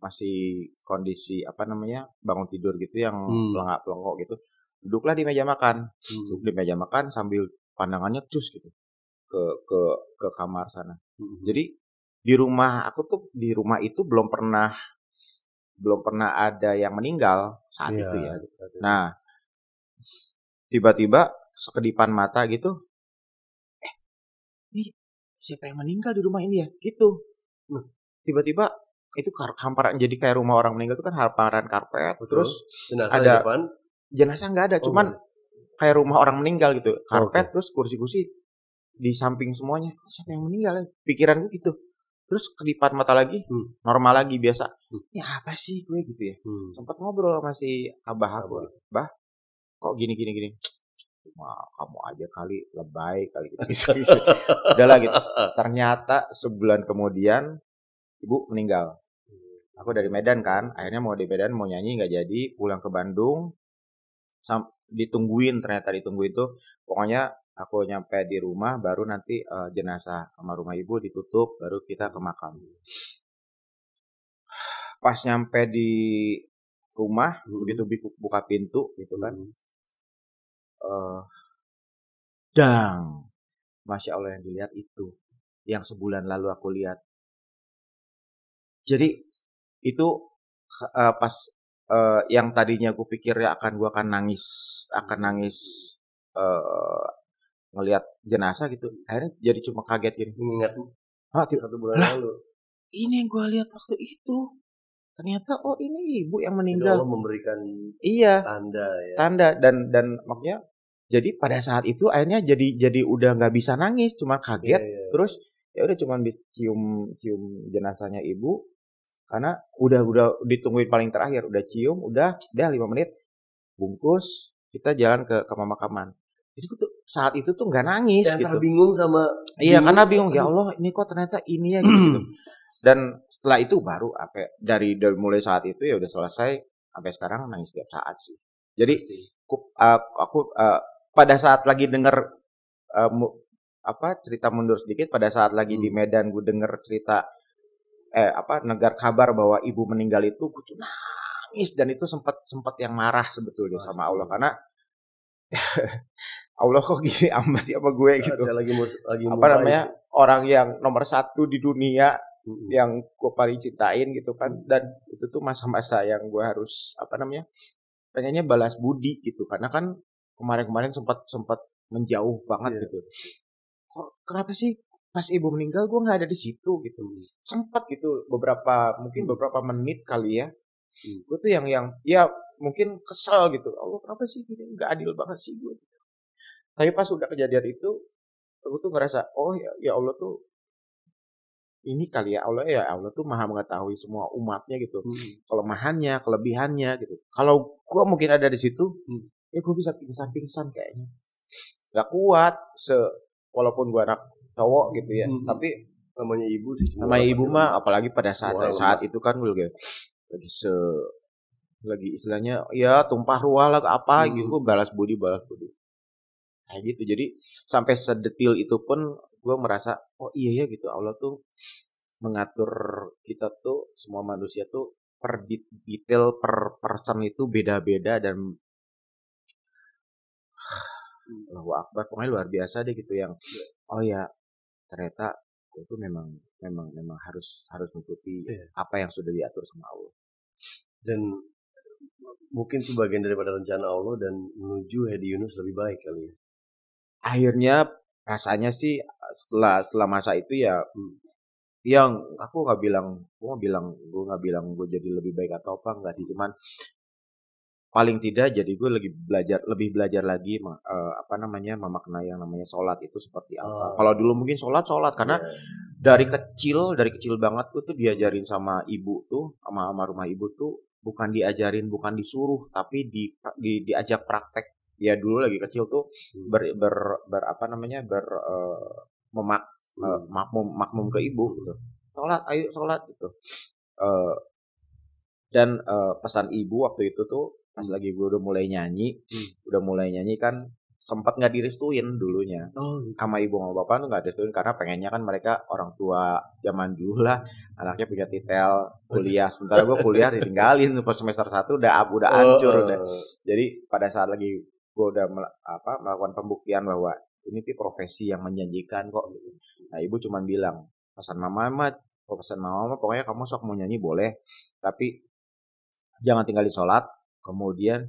[SPEAKER 1] masih kondisi apa namanya bangun tidur gitu yang
[SPEAKER 3] Hmm.
[SPEAKER 1] pelengak pelengok gitu duduklah di meja makan
[SPEAKER 3] Hmm.
[SPEAKER 1] duduk di meja makan sambil pandangannya cus gitu ke ke ke kamar sana
[SPEAKER 3] Hmm.
[SPEAKER 1] jadi di rumah aku tuh di rumah itu belum pernah belum pernah ada yang meninggal saat
[SPEAKER 3] Iya,
[SPEAKER 1] itu ya
[SPEAKER 3] saat itu.
[SPEAKER 1] Nah, tiba-tiba sekedipan mata gitu, eh, ini siapa yang meninggal di rumah ini ya? Gitu. Tiba-tiba itu kar- hamparan jadi kayak rumah orang meninggal itu kan hamparan karpet,
[SPEAKER 3] Betul.
[SPEAKER 1] terus
[SPEAKER 3] jenazah
[SPEAKER 1] ada-
[SPEAKER 3] depan.
[SPEAKER 1] jenazah nggak ada,
[SPEAKER 3] Oh,
[SPEAKER 1] cuman kayak rumah orang meninggal gitu, karpet
[SPEAKER 3] Oke.
[SPEAKER 1] terus kursi-kursi di samping semuanya. Siapa yang meninggal ya? Pikiranku gitu. Terus kedipan mata lagi,
[SPEAKER 3] Hmm.
[SPEAKER 1] normal lagi biasa.
[SPEAKER 3] Hmm.
[SPEAKER 1] Ya apa sih gue gitu ya?
[SPEAKER 3] Hmm.
[SPEAKER 1] sempat ngobrol sama si abah aku
[SPEAKER 3] Abah.
[SPEAKER 1] bah kok gini gini gini cuma kamu aja kali lebay kali gitu, gitu. udahlah gitu ternyata sebulan kemudian ibu meninggal aku dari Medan kan akhirnya mau di Medan mau nyanyi nggak jadi pulang ke Bandung sam ditungguin ternyata ditungguin tuh pokoknya aku nyampe di rumah baru nanti eh, jenazah sama rumah ibu ditutup baru kita ke makam pas nyampe di rumah
[SPEAKER 3] Hmm.
[SPEAKER 1] begitu buka pintu gitu kan
[SPEAKER 3] Hmm.
[SPEAKER 1] eh dang masya Allah yang dilihat itu yang sebulan lalu aku lihat jadi itu eh, pas eh, yang tadinya aku pikir ya akan gua akan nangis akan nangis ngelihat jenazah gitu akhirnya jadi cuma kaget gini
[SPEAKER 3] Mengingat
[SPEAKER 1] ah
[SPEAKER 3] satu bulan
[SPEAKER 1] Lah.
[SPEAKER 3] lalu.
[SPEAKER 1] ini yang gua lihat waktu itu ternyata oh ini ibu yang
[SPEAKER 3] Jadi
[SPEAKER 1] meninggal
[SPEAKER 3] Allah memberikan
[SPEAKER 1] iya
[SPEAKER 3] tanda ya.
[SPEAKER 1] tanda dan dan maksudnya jadi pada saat itu akhirnya jadi jadi udah nggak bisa nangis cuma kaget
[SPEAKER 3] Iya, iya.
[SPEAKER 1] terus ya udah cuma cium cium jenazahnya ibu karena udah udah ditungguin paling terakhir udah cium udah udah lima menit bungkus kita jalan ke ke pemakaman jadi tuh saat itu tuh nggak nangis
[SPEAKER 3] Ya,
[SPEAKER 1] gitu
[SPEAKER 3] bingung sama
[SPEAKER 1] iya
[SPEAKER 3] bingung.
[SPEAKER 1] karena bingung ya Allah ini kok ternyata ini ya gitu, gitu. dan setelah itu baru apa dari dari mulai saat itu ya udah selesai sampai sekarang nangis tiap saat sih jadi
[SPEAKER 3] Pasti.
[SPEAKER 1] aku, uh, aku uh, pada saat lagi denger uh, mu- apa cerita mundur sedikit pada saat lagi
[SPEAKER 3] Hmm.
[SPEAKER 1] di Medan gue denger cerita eh apa negar kabar bahwa ibu meninggal itu gue tuh nangis dan itu sempat sempat yang marah sebetulnya sama
[SPEAKER 3] Pasti.
[SPEAKER 1] Allah karena Allah kok gini amat ya sama gue gitu.
[SPEAKER 3] Saya lagi mau lagi
[SPEAKER 1] Apa namanya orang yang nomor satu di dunia
[SPEAKER 3] Mm-mm.
[SPEAKER 1] yang gue paling cintain gitu kan dan itu tuh masa-masa yang gue harus apa namanya pengennya balas budi gitu karena kan kemarin-kemarin sempat sempat menjauh banget
[SPEAKER 3] Iya.
[SPEAKER 1] gitu kok kenapa sih pas ibu meninggal gue nggak ada di situ gitu.
[SPEAKER 3] Mm.
[SPEAKER 1] sempat gitu beberapa mungkin beberapa menit kali ya.
[SPEAKER 3] Hmm.
[SPEAKER 1] gue tuh yang yang ya mungkin kesel gitu. Allah kenapa sih gini? Nggak adil banget sih gue tapi pas udah kejadian itu aku tuh ngerasa oh ya, ya Allah tuh ini kali ya Allah ya Allah tuh maha mengetahui semua umatnya gitu.
[SPEAKER 3] Mm.
[SPEAKER 1] kelemahannya kelebihannya gitu. Kalau gua mungkin ada di situ
[SPEAKER 3] Hmm.
[SPEAKER 1] ya gua bisa pingsan-pingsan kayaknya. Nggak kuat se walaupun gua anak cowok gitu ya.
[SPEAKER 3] Hmm.
[SPEAKER 1] tapi
[SPEAKER 3] namanya ibu sih orang
[SPEAKER 1] ibu mah apalagi pada saat
[SPEAKER 3] orang
[SPEAKER 1] saat itu kan gue lagi lagi se lagi istilahnya ya tumpah ruah lah apa
[SPEAKER 3] Hmm.
[SPEAKER 1] gitu balas budi balas budi. Kayak gitu. Jadi sampai sedetil itu pun gue merasa oh iya ya gitu. Allah tuh mengatur kita tuh semua manusia tuh per detail per person itu beda-beda dan Allahu Akbar. Pokoknya luar biasa deh gitu yang oh ya ternyata gue tuh memang memang memang harus harus mengikuti
[SPEAKER 3] Iya.
[SPEAKER 1] apa yang sudah diatur sama Allah
[SPEAKER 3] dan mungkin itu bagian daripada rencana Allah dan menuju Hedi Yunus lebih baik kali ya.
[SPEAKER 1] akhirnya rasanya sih setelah setelah masa itu ya
[SPEAKER 3] Hmm.
[SPEAKER 1] yang aku nggak bilang gue nggak bilang gue nggak bilang gue jadi lebih baik atau apa enggak sih cuman paling tidak jadi gue lagi belajar lebih belajar lagi eh, apa namanya memaknai yang namanya sholat itu seperti
[SPEAKER 3] Oh.
[SPEAKER 1] apa kalau dulu mungkin sholat sholat karena
[SPEAKER 3] Iya.
[SPEAKER 1] dari kecil dari kecil banget gue tuh diajarin sama ibu tuh sama sama rumah ibu tuh bukan diajarin bukan disuruh tapi di, di diajak praktek ya dulu lagi kecil tuh
[SPEAKER 3] Hmm.
[SPEAKER 1] ber, ber, ber apa namanya ber eh, memak eh,
[SPEAKER 3] Hmm.
[SPEAKER 1] makmum makmum ke ibu gitu sholat ayo sholat gitu Eh, dan eh, pesan ibu waktu itu tuh pas
[SPEAKER 3] Hmm.
[SPEAKER 1] lagi gue udah mulai nyanyi
[SPEAKER 3] Hmm.
[SPEAKER 1] udah mulai nyanyi kan sempat nggak direstuin dulunya
[SPEAKER 3] Oh, gitu.
[SPEAKER 1] sama ibu sama bapak tuh nggak direstuin karena pengennya kan mereka orang tua zaman dulu lah anaknya punya titel kuliah sementara gue kuliah ditinggalin pas semester satu udah udah hancur
[SPEAKER 3] Oh,
[SPEAKER 1] udah
[SPEAKER 3] oh.
[SPEAKER 1] jadi pada saat lagi gue udah mel- apa melakukan pembuktian bahwa ini tuh profesi yang menjanjikan kok gitu. nah ibu cuman bilang pesan mama mah oh, pesan mama mah pokoknya kamu sok mau nyanyi boleh tapi jangan tinggalin sholat kemudian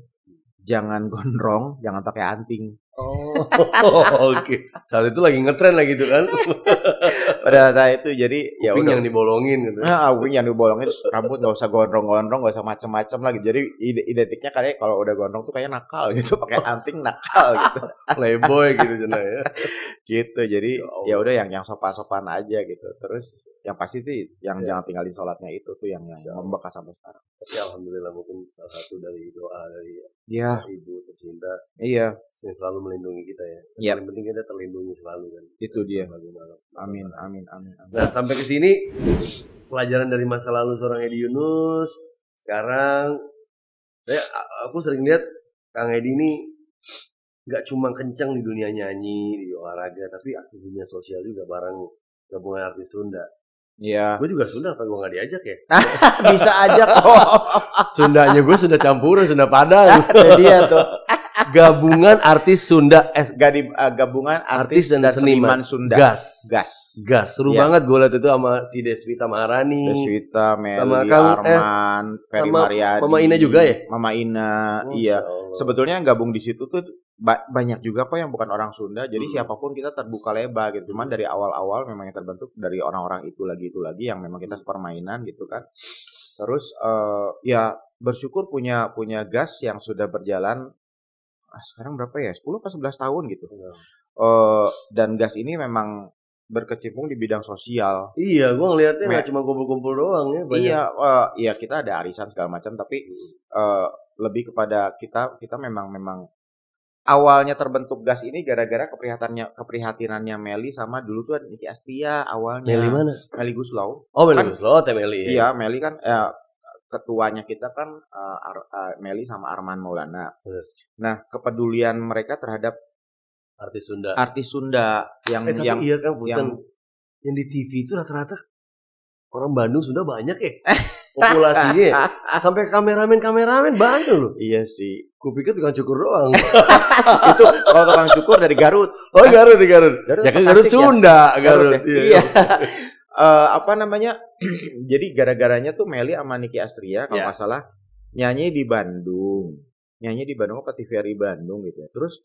[SPEAKER 1] jangan gondrong jangan pakai anting
[SPEAKER 3] Oh, oke. Saat itu lagi ngetren lagi gitu kan.
[SPEAKER 1] pada saat itu jadi ya udah
[SPEAKER 3] yang dibolongin gitu.
[SPEAKER 1] Nah, kuping yang dibolongin terus rambut nggak usah gondrong-gondrong, nggak usah macem-macem lagi. Jadi ide- identiknya kayak kalau udah gondrong tuh kayak nakal gitu, pakai anting nakal gitu.
[SPEAKER 3] Playboy gitu ya.
[SPEAKER 1] gitu. Jadi
[SPEAKER 3] Ya
[SPEAKER 1] ya udah yang yang sopan-sopan aja gitu. Terus yang pasti sih yang
[SPEAKER 3] Ya.
[SPEAKER 1] jangan tinggalin sholatnya itu tuh yang yang membekas sampai sekarang.
[SPEAKER 3] Tapi alhamdulillah mungkin salah satu dari doa dari
[SPEAKER 1] Iya,
[SPEAKER 3] ibu tercinta
[SPEAKER 1] iya,
[SPEAKER 3] yang selalu melindungi kita ya. Yang
[SPEAKER 1] Iya.
[SPEAKER 3] Paling penting kita terlindungi selalu kan.
[SPEAKER 1] itu dia.
[SPEAKER 3] Bagaimana?
[SPEAKER 1] Amin, amin, amin, amin.
[SPEAKER 3] Nah sampai ke sini pelajaran dari masa lalu seorang Edi Yunus. Sekarang saya aku sering lihat Kang Edi ini nggak cuma kencang di dunia nyanyi, di olahraga, tapi aktif di dunia sosial juga bareng gabungan artis Sunda.
[SPEAKER 1] Iya,
[SPEAKER 3] Gue juga Sunda, apa gue nggak diajak ya?
[SPEAKER 1] bisa aja kok.
[SPEAKER 3] Sundanya gue Sunda campuran, Sunda Padang.
[SPEAKER 1] Itu dia tuh.
[SPEAKER 3] gabungan artis Sunda, eh
[SPEAKER 1] Gadi, uh, gabungan
[SPEAKER 3] Artis
[SPEAKER 1] artis,
[SPEAKER 3] dan
[SPEAKER 1] dan,
[SPEAKER 3] seniman.
[SPEAKER 1] seniman Sunda.
[SPEAKER 3] gas.
[SPEAKER 1] Gas.
[SPEAKER 3] Gas, seru
[SPEAKER 1] Iya.
[SPEAKER 3] banget gue liat itu sama si Deswita Maharani.
[SPEAKER 1] Deswita, Meli,
[SPEAKER 3] Sama Kang- eh,
[SPEAKER 1] Arman, Ferry
[SPEAKER 3] sama
[SPEAKER 1] Mariadi,
[SPEAKER 3] Mama Ina juga ya?
[SPEAKER 1] Mama Ina,
[SPEAKER 3] Masya
[SPEAKER 1] iya.
[SPEAKER 3] Allah.
[SPEAKER 1] Sebetulnya yang gabung di situ tuh ba- banyak juga kok yang bukan orang Sunda. Jadi
[SPEAKER 3] Hmm.
[SPEAKER 1] siapa pun kita terbuka lebar gitu. Cuman dari awal-awal memang yang terbentuk dari orang-orang itu lagi itu lagi yang memang kita permainan gitu kan. Terus eh, ya bersyukur punya punya gas yang sudah berjalan sekarang berapa ya? 10 atau 11 tahun gitu.
[SPEAKER 3] Iya.
[SPEAKER 1] Eh, dan gas ini memang berkecimpung di bidang sosial.
[SPEAKER 3] Iya, gue ngeliatnya
[SPEAKER 1] Me-
[SPEAKER 3] nggak cuma kumpul-kumpul doang ya. Banyak.
[SPEAKER 1] Iya, eh, iya kita ada arisan segala macam, tapi eh, lebih kepada kita kita memang memang awalnya terbentuk gas ini gara-gara keprihatinannya keprihatinannya Meli sama dulu tuh Niki Astia awalnya.
[SPEAKER 3] Meli mana?
[SPEAKER 1] Meli Guslau.
[SPEAKER 3] Oh, Meli
[SPEAKER 1] Kan-
[SPEAKER 3] Guslo, Teh Meli. ya.
[SPEAKER 1] Iya, Meli kan eh, ketuanya kita kan eh, Ar- eh, Meli sama Arman Maulana. Nah, kepedulian mereka terhadap
[SPEAKER 3] Artis Sunda.
[SPEAKER 1] artis Sunda yang
[SPEAKER 3] eh, tapi
[SPEAKER 1] yang
[SPEAKER 3] iya kan,
[SPEAKER 1] yang
[SPEAKER 3] Yang di TV itu rata-rata orang Bandung sudah banyak ya. populasinya. ya. Sampai kameramen-kameramen Bandung loh.
[SPEAKER 1] Iya sih.
[SPEAKER 3] Gue pikir tukang cukur doang.
[SPEAKER 1] itu kalau tukang cukur dari Garut.
[SPEAKER 3] Oh Garut di Garut.
[SPEAKER 1] Garut
[SPEAKER 3] Ya kan Garut
[SPEAKER 1] ya?
[SPEAKER 3] Sunda, Garut.
[SPEAKER 1] ya? Iya. Eh, apa namanya? Jadi gara-garanya tuh Meli sama Niki Astria kalau nggak salah nyanyi di Bandung. Nyanyi di Bandung apa TVRI Bandung gitu ya. Terus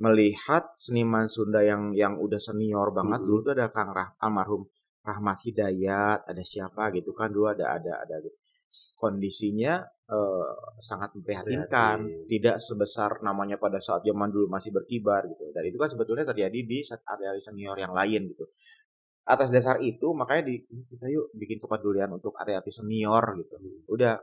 [SPEAKER 1] melihat seniman Sunda yang yang udah senior banget
[SPEAKER 3] Mhm.
[SPEAKER 1] dulu tuh ada Kang Rah, almarhum Rahmat Hidayat, ada siapa gitu kan dulu ada ada ada gitu. Kondisinya eh, sangat memprihatinkan,
[SPEAKER 3] Prihatin.
[SPEAKER 1] tidak sebesar namanya pada saat zaman dulu masih berkibar gitu. Dan itu kan sebetulnya terjadi di saat area senior yang lain gitu atas dasar itu makanya di kita yuk bikin kepedulian untuk artis senior gitu. Udah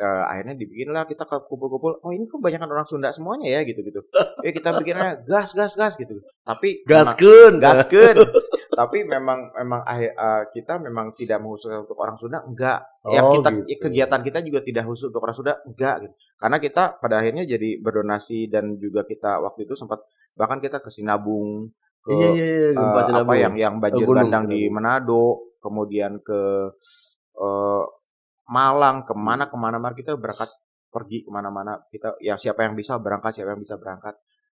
[SPEAKER 1] eh, akhirnya dibikinlah kita ke kumpul-kumpul oh ini kok banyak orang Sunda semuanya ya? Gitu gitu. Eh kita bikinnya gas gas gas gitu. Tapi
[SPEAKER 3] Gaskun.
[SPEAKER 1] gaskeun. tapi memang memang eh, kita memang tidak mengkhususkan untuk orang Sunda enggak. Ya
[SPEAKER 3] Oh,
[SPEAKER 1] kita
[SPEAKER 3] gitu.
[SPEAKER 1] kegiatan kita juga tidak khusus untuk orang Sunda enggak gitu. Karena kita pada akhirnya jadi berdonasi dan juga kita waktu itu sempat bahkan kita ke Sinabung ke
[SPEAKER 3] Iya iya iya,
[SPEAKER 1] eh,
[SPEAKER 3] gempa
[SPEAKER 1] apa
[SPEAKER 3] Sinabung.
[SPEAKER 1] yang yang banjir
[SPEAKER 3] gunung,
[SPEAKER 1] bandang di
[SPEAKER 3] gunung.
[SPEAKER 1] Manado, kemudian ke eh, Malang, ke mana ke mana mana kita berangkat pergi ke mana-mana kita ya siapa yang bisa berangkat siapa yang bisa berangkat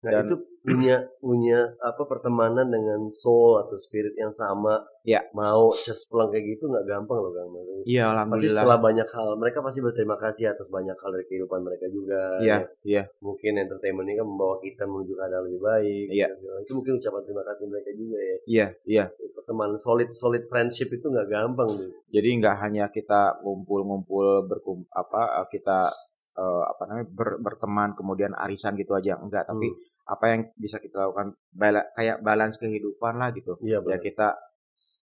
[SPEAKER 3] Nah,
[SPEAKER 1] Dan-
[SPEAKER 3] itu punya punya apa pertemanan dengan soul atau spirit yang sama.
[SPEAKER 1] Ya.
[SPEAKER 3] Mau cespleng kayak gitu nggak gampang loh Kang.
[SPEAKER 1] Iya
[SPEAKER 3] Pasti
[SPEAKER 1] alhamdulillah
[SPEAKER 3] setelah banyak hal, mereka pasti berterima kasih atas banyak hal dari kehidupan mereka juga.
[SPEAKER 1] iya
[SPEAKER 3] Ya,
[SPEAKER 1] iya
[SPEAKER 3] Mungkin entertainment ini kan membawa kita menuju ke hal yang lebih baik.
[SPEAKER 1] Iya.
[SPEAKER 3] Itu mungkin ucapan terima kasih mereka juga ya.
[SPEAKER 1] iya iya
[SPEAKER 3] Pertemanan solid solid friendship itu nggak gampang tuh.
[SPEAKER 1] jadi nggak hanya kita ngumpul-ngumpul berkum apa kita eh, apa namanya ber- berteman kemudian arisan gitu aja enggak tapi
[SPEAKER 3] Hmm.
[SPEAKER 1] Apa yang bisa kita lakukan? Bala- kayak balance kehidupan lah gitu.
[SPEAKER 3] Iya
[SPEAKER 1] ya kita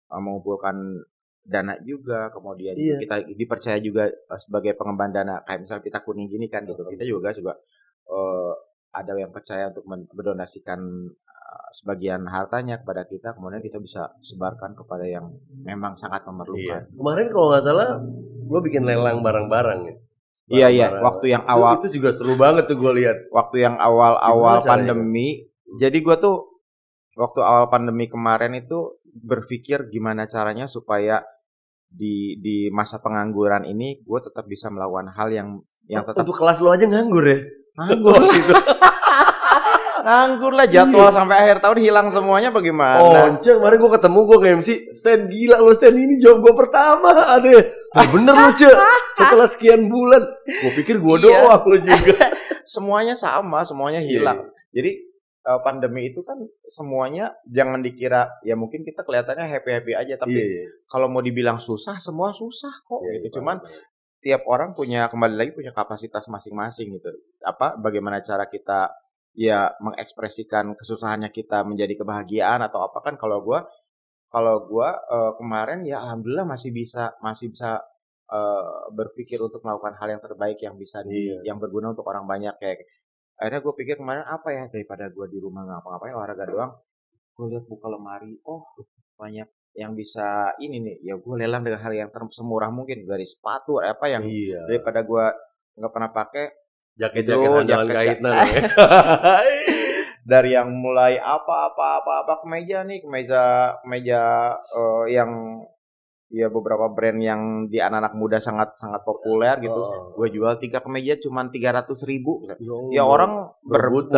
[SPEAKER 1] uh, mengumpulkan dana juga kemudian
[SPEAKER 3] Iya.
[SPEAKER 1] kita dipercaya juga uh, sebagai pengemban dana. Kayak misalnya kita kuning gini kan gitu. Kita juga juga uh, ada yang percaya untuk men- mendonasikan uh, sebagian hartanya kepada kita kemudian kita bisa sebarkan kepada yang memang sangat
[SPEAKER 3] Iya.
[SPEAKER 1] memerlukan
[SPEAKER 3] Kemarin kalau nggak salah, gue bikin lelang barang-barang ya.
[SPEAKER 1] Iya, iya. Waktu yang awal-
[SPEAKER 3] itu, juga seru banget tuh gue lihat.
[SPEAKER 1] waktu yang awal-awal
[SPEAKER 3] Gimana caranya?
[SPEAKER 1] pandemi jadi gua tuh waktu awal pandemi kemarin itu berpikir gimana caranya supaya di di masa pengangguran ini gue tetap bisa melakukan hal yang yang tetap
[SPEAKER 3] Untuk kelas lo aja nganggur ya.
[SPEAKER 1] nganggur
[SPEAKER 3] gitu.
[SPEAKER 1] Nganggur lah jadwal sampai akhir tahun hilang semuanya
[SPEAKER 3] Oh,
[SPEAKER 1] bagaimana
[SPEAKER 3] Once, kemarin gue ketemu gue nge-MC Stan gila lo Stan ini job gue pertama Ada. Nah, bener lo Ce Setelah sekian bulan Gue pikir gue
[SPEAKER 1] Iya.
[SPEAKER 3] doang lo juga.
[SPEAKER 1] Semuanya sama semuanya
[SPEAKER 3] Iya,
[SPEAKER 1] hilang. jadi eh, pandemi itu kan semuanya jangan dikira ya mungkin kita kelihatannya happy happy aja tapi
[SPEAKER 3] Iya, iya.
[SPEAKER 1] kalau mau dibilang susah semua susah kok
[SPEAKER 3] Iya,
[SPEAKER 1] gitu.
[SPEAKER 3] iya,
[SPEAKER 1] cuman tiap orang punya kembali lagi punya kapasitas masing-masing gitu. Apa bagaimana cara kita ya mengekspresikan kesusahannya kita menjadi kebahagiaan atau apa kan kalau gua kalau gua eh, kemarin ya alhamdulillah masih bisa masih bisa eh, berpikir untuk melakukan hal yang terbaik yang bisa di
[SPEAKER 3] Iya.
[SPEAKER 1] yang berguna untuk orang banyak kayak akhirnya gue pikir kemarin apa ya daripada gua di rumah ngapa-ngapain olahraga doang gue lihat buka lemari oh banyak yang bisa ini nih ya gue lelang dengan hal yang semurah mungkin dari sepatu apa yang
[SPEAKER 3] Iya
[SPEAKER 1] daripada gua nggak pernah pakai
[SPEAKER 3] Jaket-jaket andalan
[SPEAKER 1] jaket-
[SPEAKER 3] kaitan ya.
[SPEAKER 1] dari yang mulai apa apa apa apa kemeja nih kemeja kemeja eh, yang ya beberapa brand yang di anak-anak muda sangat sangat populer gitu.
[SPEAKER 3] Oh.
[SPEAKER 1] gue jual tiga kemeja cuma tiga ratus ribu.
[SPEAKER 3] Ya
[SPEAKER 1] ya orang berebut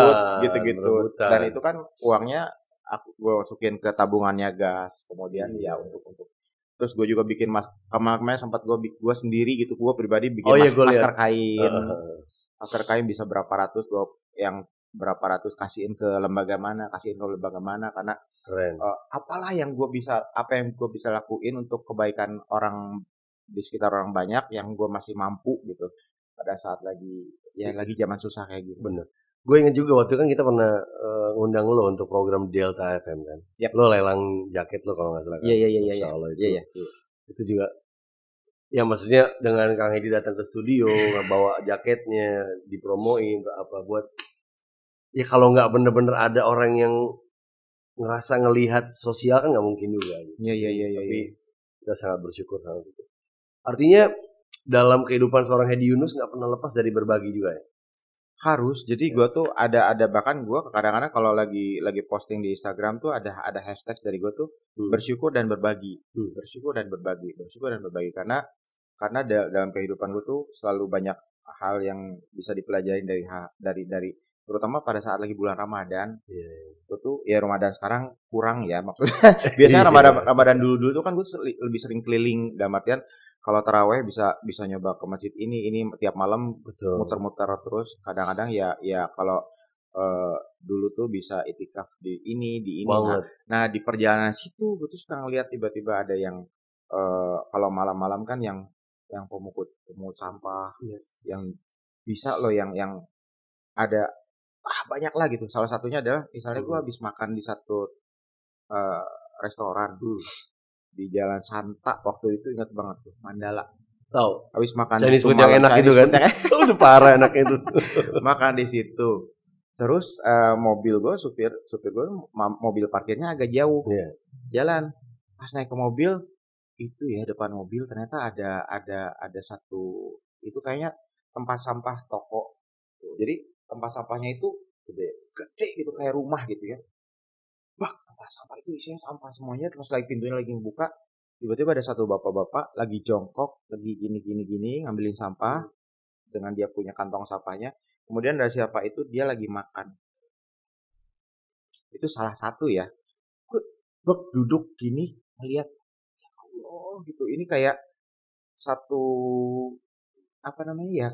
[SPEAKER 1] gitu-gitu. dan itu kan uangnya aku gue masukin ke tabungannya gas kemudian
[SPEAKER 3] Iya.
[SPEAKER 1] ya untuk untuk. Terus gue juga bikin mas kemarin sempat gue gue sendiri gitu. Gue pribadi bikin
[SPEAKER 3] Oh iya,
[SPEAKER 1] mas-
[SPEAKER 3] gua
[SPEAKER 1] masker
[SPEAKER 3] lihat.
[SPEAKER 1] kain.
[SPEAKER 3] Heeh.
[SPEAKER 1] Masker kain bisa berapa ratus gue yang berapa ratus kasihin ke lembaga mana kasihin ke lembaga mana karena
[SPEAKER 3] Keren
[SPEAKER 1] eh, apalah yang gue bisa apa yang gue bisa lakuin untuk kebaikan orang di sekitar orang banyak yang gue masih mampu gitu pada saat lagi ya lagi zaman susah kayak gitu
[SPEAKER 3] Bener. Gue inget juga waktu kan kita pernah eh, ngundang lo untuk program Delta FM kan.
[SPEAKER 1] Yap.
[SPEAKER 3] Lo lelang jaket lo kalau nggak salah kan.
[SPEAKER 1] iya iya iya iya
[SPEAKER 3] itu,
[SPEAKER 1] iya iya
[SPEAKER 3] itu juga ya maksudnya dengan Kang Edi datang ke studio bawa jaketnya dipromoin atau apa buat ya kalau nggak bener-bener ada orang yang ngerasa ngelihat sosial kan nggak mungkin juga gitu.
[SPEAKER 1] iya iya iya iya
[SPEAKER 3] tapi
[SPEAKER 1] iya.
[SPEAKER 3] kita sangat bersyukur sama itu artinya dalam kehidupan seorang Hedi Yunus nggak pernah lepas dari berbagi juga ya
[SPEAKER 1] harus jadi gua tuh ada ada bahkan gua kadang-kadang kalau lagi lagi posting di Instagram tuh ada ada hashtag dari gua tuh
[SPEAKER 3] Hmm.
[SPEAKER 1] bersyukur dan berbagi
[SPEAKER 3] Hmm.
[SPEAKER 1] bersyukur dan berbagi bersyukur dan berbagi karena karena da- dalam kehidupan gue tuh selalu banyak hal yang bisa dipelajari dari ha- dari dari terutama pada saat lagi bulan Ramadan
[SPEAKER 3] Iya.
[SPEAKER 1] itu tuh ya Ramadan sekarang kurang ya maksudnya biasanya
[SPEAKER 3] Iya.
[SPEAKER 1] Ramadan Ramadan dulu dulu tuh kan gue lebih sering keliling dalam artian kalau taraweh bisa bisa nyoba ke masjid ini ini tiap malam muter-muter terus kadang-kadang ya ya kalau eh, dulu tuh bisa itikaf di ini di ini nah,
[SPEAKER 3] Banget.
[SPEAKER 1] nah di perjalanan situ gue tuh suka ngeliat tiba-tiba ada yang eh, kalau malam-malam kan yang yang pemungut pemungut sampah
[SPEAKER 3] Iya.
[SPEAKER 1] yang bisa loh yang yang ada ah banyak lah gitu salah satunya adalah misalnya gue habis makan di satu eh, restoran
[SPEAKER 3] Hmm.
[SPEAKER 1] di Jalan Santa waktu itu ingat banget tuh Mandala
[SPEAKER 3] Tahu.
[SPEAKER 1] habis makan
[SPEAKER 3] Chinese
[SPEAKER 1] itu
[SPEAKER 3] food yang enak
[SPEAKER 1] Chinese
[SPEAKER 3] itu kan. Udah parah enak itu.
[SPEAKER 1] makan di situ. Terus eh, mobil gue supir supir gue mobil parkirnya agak jauh
[SPEAKER 3] Iya.
[SPEAKER 1] jalan. Pas naik ke mobil itu ya depan mobil ternyata ada ada ada satu itu kayaknya tempat sampah toko. Jadi tempat sampahnya itu gede gede gitu kayak rumah gitu ya. Wah tempat sampah itu isinya sampah semuanya terus lagi pintunya lagi buka tiba-tiba ada satu bapak-bapak lagi jongkok lagi gini gini gini ngambilin sampah dengan dia punya kantong sampahnya kemudian dari siapa itu dia lagi makan itu salah satu ya gue duduk gini melihat Allah gitu. Ini kayak satu apa namanya ya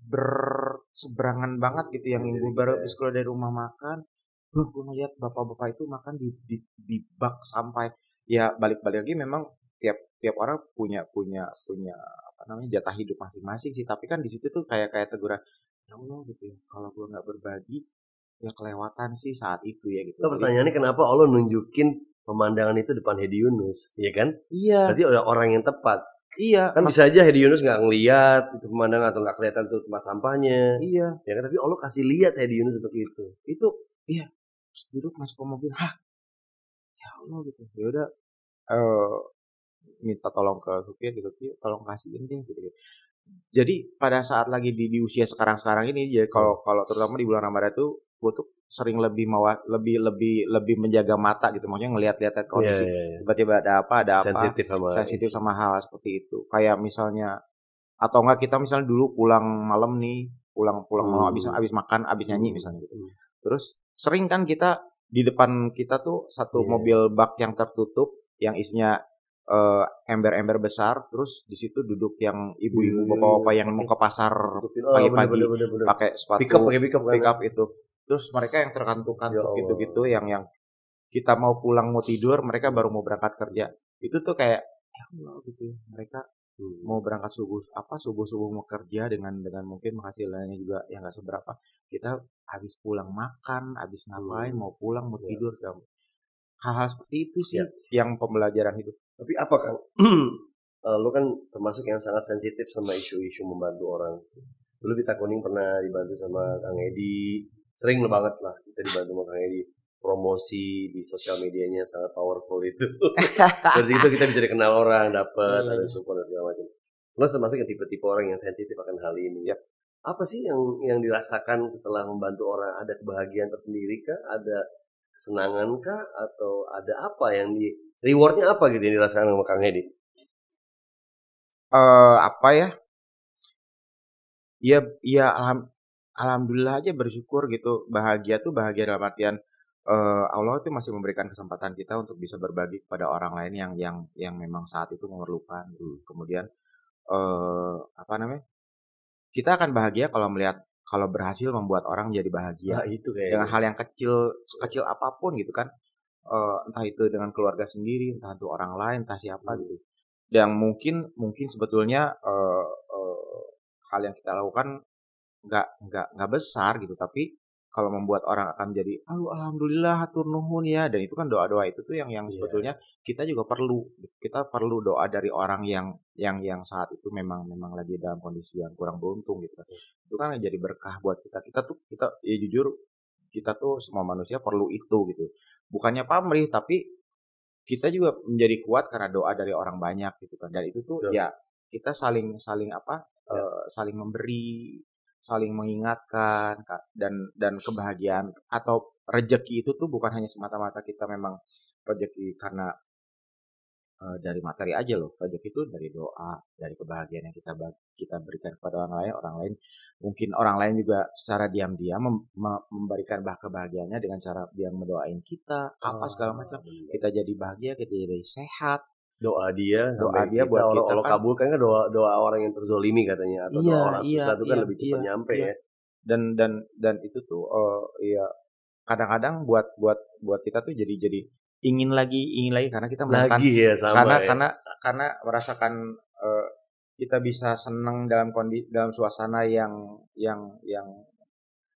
[SPEAKER 1] berseberangan banget gitu yang
[SPEAKER 3] Jadi
[SPEAKER 1] gue baru
[SPEAKER 3] kayak-
[SPEAKER 1] habis keluar dari rumah makan. Gue gue ngeliat bapak-bapak itu makan di, di di bak sampai ya balik-balik lagi memang tiap tiap orang punya punya punya apa namanya jatah hidup masing-masing sih. Tapi kan di situ tuh kayak kayak teguran ya Allah gitu ya kalau gue nggak berbagi ya kelewatan sih saat itu ya gitu.
[SPEAKER 3] Nah,
[SPEAKER 1] Jadi-
[SPEAKER 3] pertanyaannya kenapa Allah nunjukin pemandangan itu depan Hedi Yunus, iya kan?
[SPEAKER 1] iya
[SPEAKER 3] Berarti ada orang yang tepat.
[SPEAKER 1] iya
[SPEAKER 3] Kan bisa aja Hedi Yunus nggak ngeliat itu pemandangan atau nggak kelihatan tuh tempat sampahnya.
[SPEAKER 1] iya
[SPEAKER 3] Ya kan? Tapi Allah kasih lihat Hedi Yunus untuk itu.
[SPEAKER 1] itu iya Terus duduk masuk ke mobil hah ya Allah gitu ya udah eh minta tolong ke supir gitu "Ki, tolong kasihin deh gitu, gitu jadi pada saat lagi di, di usia sekarang-sekarang ini ya kalau kalau terutama di bulan Ramadan itu gue tuh sering lebih mawa, lebih lebih lebih menjaga mata gitu maksudnya ngelihat-lihat kondisi
[SPEAKER 3] iya, iya.
[SPEAKER 1] tiba-tiba ada apa ada apa
[SPEAKER 3] Sensitif sama
[SPEAKER 1] sensitif sama hal seperti itu kayak misalnya atau enggak kita misalnya dulu pulang malam nih pulang pulang malam
[SPEAKER 3] Hmm.
[SPEAKER 1] habis habis makan habis nyanyi
[SPEAKER 3] Hmm.
[SPEAKER 1] misalnya gitu
[SPEAKER 3] Hmm.
[SPEAKER 1] terus sering kan kita di depan kita tuh satu
[SPEAKER 3] Iya.
[SPEAKER 1] mobil bak yang tertutup yang isinya eh, ember-ember besar terus di situ duduk yang ibu-ibu
[SPEAKER 3] Iya,
[SPEAKER 1] bapak-bapak yang mau ke pasar.
[SPEAKER 3] Oh,
[SPEAKER 1] pagi-pagi
[SPEAKER 3] bener, bener, bener, bener.
[SPEAKER 1] pakai sepatu
[SPEAKER 3] Pick up pakai pick up kan.
[SPEAKER 1] pick up itu terus mereka yang terkantuk-kantuk
[SPEAKER 3] Ya
[SPEAKER 1] gitu-gitu yang yang kita mau pulang mau tidur mereka baru mau berangkat kerja itu tuh kayak ya Allah gitu ya mereka
[SPEAKER 3] Hmm.
[SPEAKER 1] mau berangkat subuh apa subuh subuh mau kerja dengan dengan mungkin penghasilannya juga yang nggak seberapa kita habis pulang makan habis ngapain
[SPEAKER 3] Hmm.
[SPEAKER 1] mau pulang mau
[SPEAKER 3] Ya.
[SPEAKER 1] tidur dan hal-hal seperti itu sih
[SPEAKER 3] Ya.
[SPEAKER 1] yang pembelajaran hidup
[SPEAKER 3] Tapi apa Kang? Eh, lu kan termasuk yang sangat sensitif sama isu-isu membantu orang. Dulu kita kuning pernah dibantu sama Kang Edi. Sering banget lah kita dibantu sama Kang Edi. Promosi di sosial medianya sangat powerful itu. Dari situ kita bisa dikenal orang, dapat
[SPEAKER 1] Hmm.
[SPEAKER 3] ada support dan segala macam. Lo termasuk yang tipe-tipe orang yang sensitif akan hal ini.
[SPEAKER 1] Yap.
[SPEAKER 3] Apa sih yang yang dirasakan setelah membantu orang? Ada kebahagiaan tersendiri kah? Ada kesenangan kah? Atau ada apa yang di rewardnya apa gitu yang dirasakan sama Kang Edi?
[SPEAKER 1] eh apa ya Iya, iya alham, alhamdulillah aja bersyukur gitu. Bahagia tuh bahagia dalam artian eh, Allah itu masih memberikan kesempatan kita untuk bisa berbagi kepada orang lain yang yang yang memang saat itu memerlukan. Kemudian eh apa namanya? Kita akan bahagia kalau melihat kalau berhasil membuat orang menjadi bahagia
[SPEAKER 3] Nah, itu kayak
[SPEAKER 1] dengan hal yang kecil sekecil apa pun gitu kan Eh, entah itu dengan keluarga sendiri entah itu orang lain entah siapa
[SPEAKER 3] Hmm.
[SPEAKER 1] gitu yang mungkin mungkin sebetulnya eh, eh, hal yang kita lakukan nggak nggak nggak besar gitu tapi kalau membuat orang akan menjadi "Aduh, alhamdulillah hatur nuhun ya dan itu kan doa doa itu tuh yang yang
[SPEAKER 3] Iya.
[SPEAKER 1] sebetulnya kita juga perlu kita perlu doa dari orang yang yang yang saat itu memang memang lagi dalam kondisi yang kurang beruntung gitu kan. itu kan jadi berkah buat kita kita tuh kita ya jujur kita tuh semua manusia perlu itu gitu bukannya pamrih tapi kita juga menjadi kuat karena doa dari orang banyak gitu kan dan itu tuh
[SPEAKER 3] Betul.
[SPEAKER 1] ya kita saling saling apa
[SPEAKER 3] Ya.
[SPEAKER 1] eh, saling memberi saling mengingatkan dan dan kebahagiaan atau rejeki itu tuh bukan hanya semata-mata kita memang rejeki karena eh, dari materi aja loh. Rezeki itu dari doa, dari kebahagiaan yang kita kita berikan kepada orang lain, orang lain mungkin orang lain juga secara diam-diam mem- me- memberikan bah kebahagiaannya dengan cara dia mendoain kita, apa segala macam.
[SPEAKER 3] benar.
[SPEAKER 1] Kita jadi bahagia, kita jadi sehat.
[SPEAKER 3] Doa dia
[SPEAKER 1] Doa dia
[SPEAKER 3] kita,
[SPEAKER 1] buat
[SPEAKER 3] Allah,
[SPEAKER 1] kita
[SPEAKER 3] Allah
[SPEAKER 1] kan.
[SPEAKER 3] kabulkan kan doa doa orang yang terzolimi katanya atau
[SPEAKER 1] Iya,
[SPEAKER 3] doa orang
[SPEAKER 1] iya,
[SPEAKER 3] susah itu kan
[SPEAKER 1] iya,
[SPEAKER 3] lebih cepat
[SPEAKER 1] iya,
[SPEAKER 3] nyampe
[SPEAKER 1] iya.
[SPEAKER 3] ya
[SPEAKER 1] Dan dan dan itu tuh eh ya kadang-kadang buat buat buat kita tuh jadi jadi ingin lagi ingin lagi karena kita merasakan
[SPEAKER 3] lagi ya sama
[SPEAKER 1] karena
[SPEAKER 3] ya.
[SPEAKER 1] karena karena merasakan eh, kita bisa senang dalam kondisi dalam suasana yang yang yang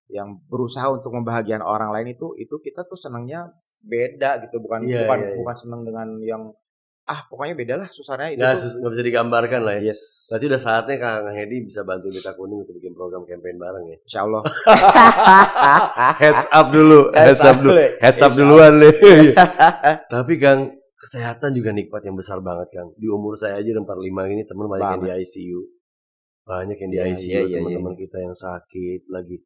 [SPEAKER 1] yang berusaha untuk membahagiakan orang lain itu itu kita tuh senangnya beda gitu bukan
[SPEAKER 3] Iya,
[SPEAKER 1] bukan
[SPEAKER 3] iya, iya.
[SPEAKER 1] bukan senang dengan yang ah pokoknya beda lah suasananya itu
[SPEAKER 3] nggak
[SPEAKER 1] tuh.
[SPEAKER 3] sus- nggak bisa digambarkan lah ya.
[SPEAKER 1] Yes.
[SPEAKER 3] Berarti udah saatnya Kang Hedi bisa bantu kita kuning untuk bikin program campaign bareng ya?
[SPEAKER 1] Insya Allah
[SPEAKER 3] heads up dulu heads up dulu heads up duluan nih. Tapi Kang kesehatan juga nikmat yang besar banget Kang. Di umur saya aja 45 ini teman banyak yang di ICU banyak yang di
[SPEAKER 1] Iya,
[SPEAKER 3] ICU
[SPEAKER 1] iya, iya,
[SPEAKER 3] teman-teman kita yang sakit lagi.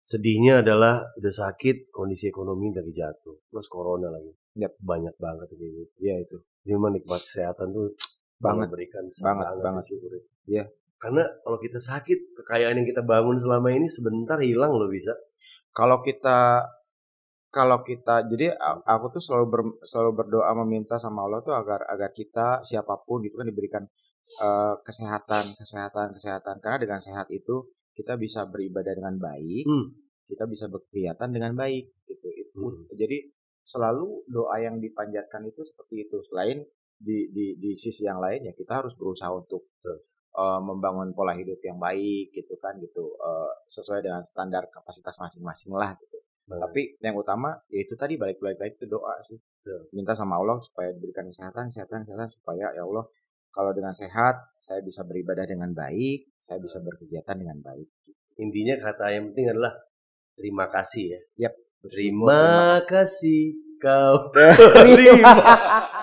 [SPEAKER 3] Sedihnya adalah udah sakit kondisi ekonomi lagi jatuh plus corona lagi
[SPEAKER 1] Yap.
[SPEAKER 3] banyak banget kayak gitu
[SPEAKER 1] ya itu
[SPEAKER 3] memang nikmat kesehatan tuh
[SPEAKER 1] Banget.
[SPEAKER 3] Berikan
[SPEAKER 1] Banget, banget.
[SPEAKER 3] disyukuri.
[SPEAKER 1] Iya.
[SPEAKER 3] Karena kalau kita sakit, kekayaan yang kita bangun selama ini sebentar hilang loh bisa.
[SPEAKER 1] kalau kita kalau kita jadi aku tuh selalu ber- selalu berdoa meminta sama Allah tuh agar agar kita siapa pun gitu kan diberikan eh, kesehatan kesehatan kesehatan karena dengan sehat itu kita bisa beribadah dengan baik
[SPEAKER 3] Hmm.
[SPEAKER 1] kita bisa berkegiatan dengan baik gitu itu
[SPEAKER 3] Hmm.
[SPEAKER 1] jadi selalu doa yang dipanjatkan itu seperti itu. Selain di di di sisi yang lain ya kita harus berusaha untuk eh, membangun pola hidup yang baik gitu kan gitu. Eh, sesuai dengan standar kapasitas masing-masing lah gitu.
[SPEAKER 3] Nah,
[SPEAKER 1] tapi yang utama yaitu tadi balik balik lagi itu doa sih. Minta sama Allah supaya diberikan kesehatan kesehatan kesehatan supaya ya Allah kalau dengan sehat saya bisa beribadah dengan baik saya bisa berkegiatan dengan baik.
[SPEAKER 3] Intinya kata yang penting adalah terima kasih ya.
[SPEAKER 1] Yap,
[SPEAKER 3] Terima kasih kau terima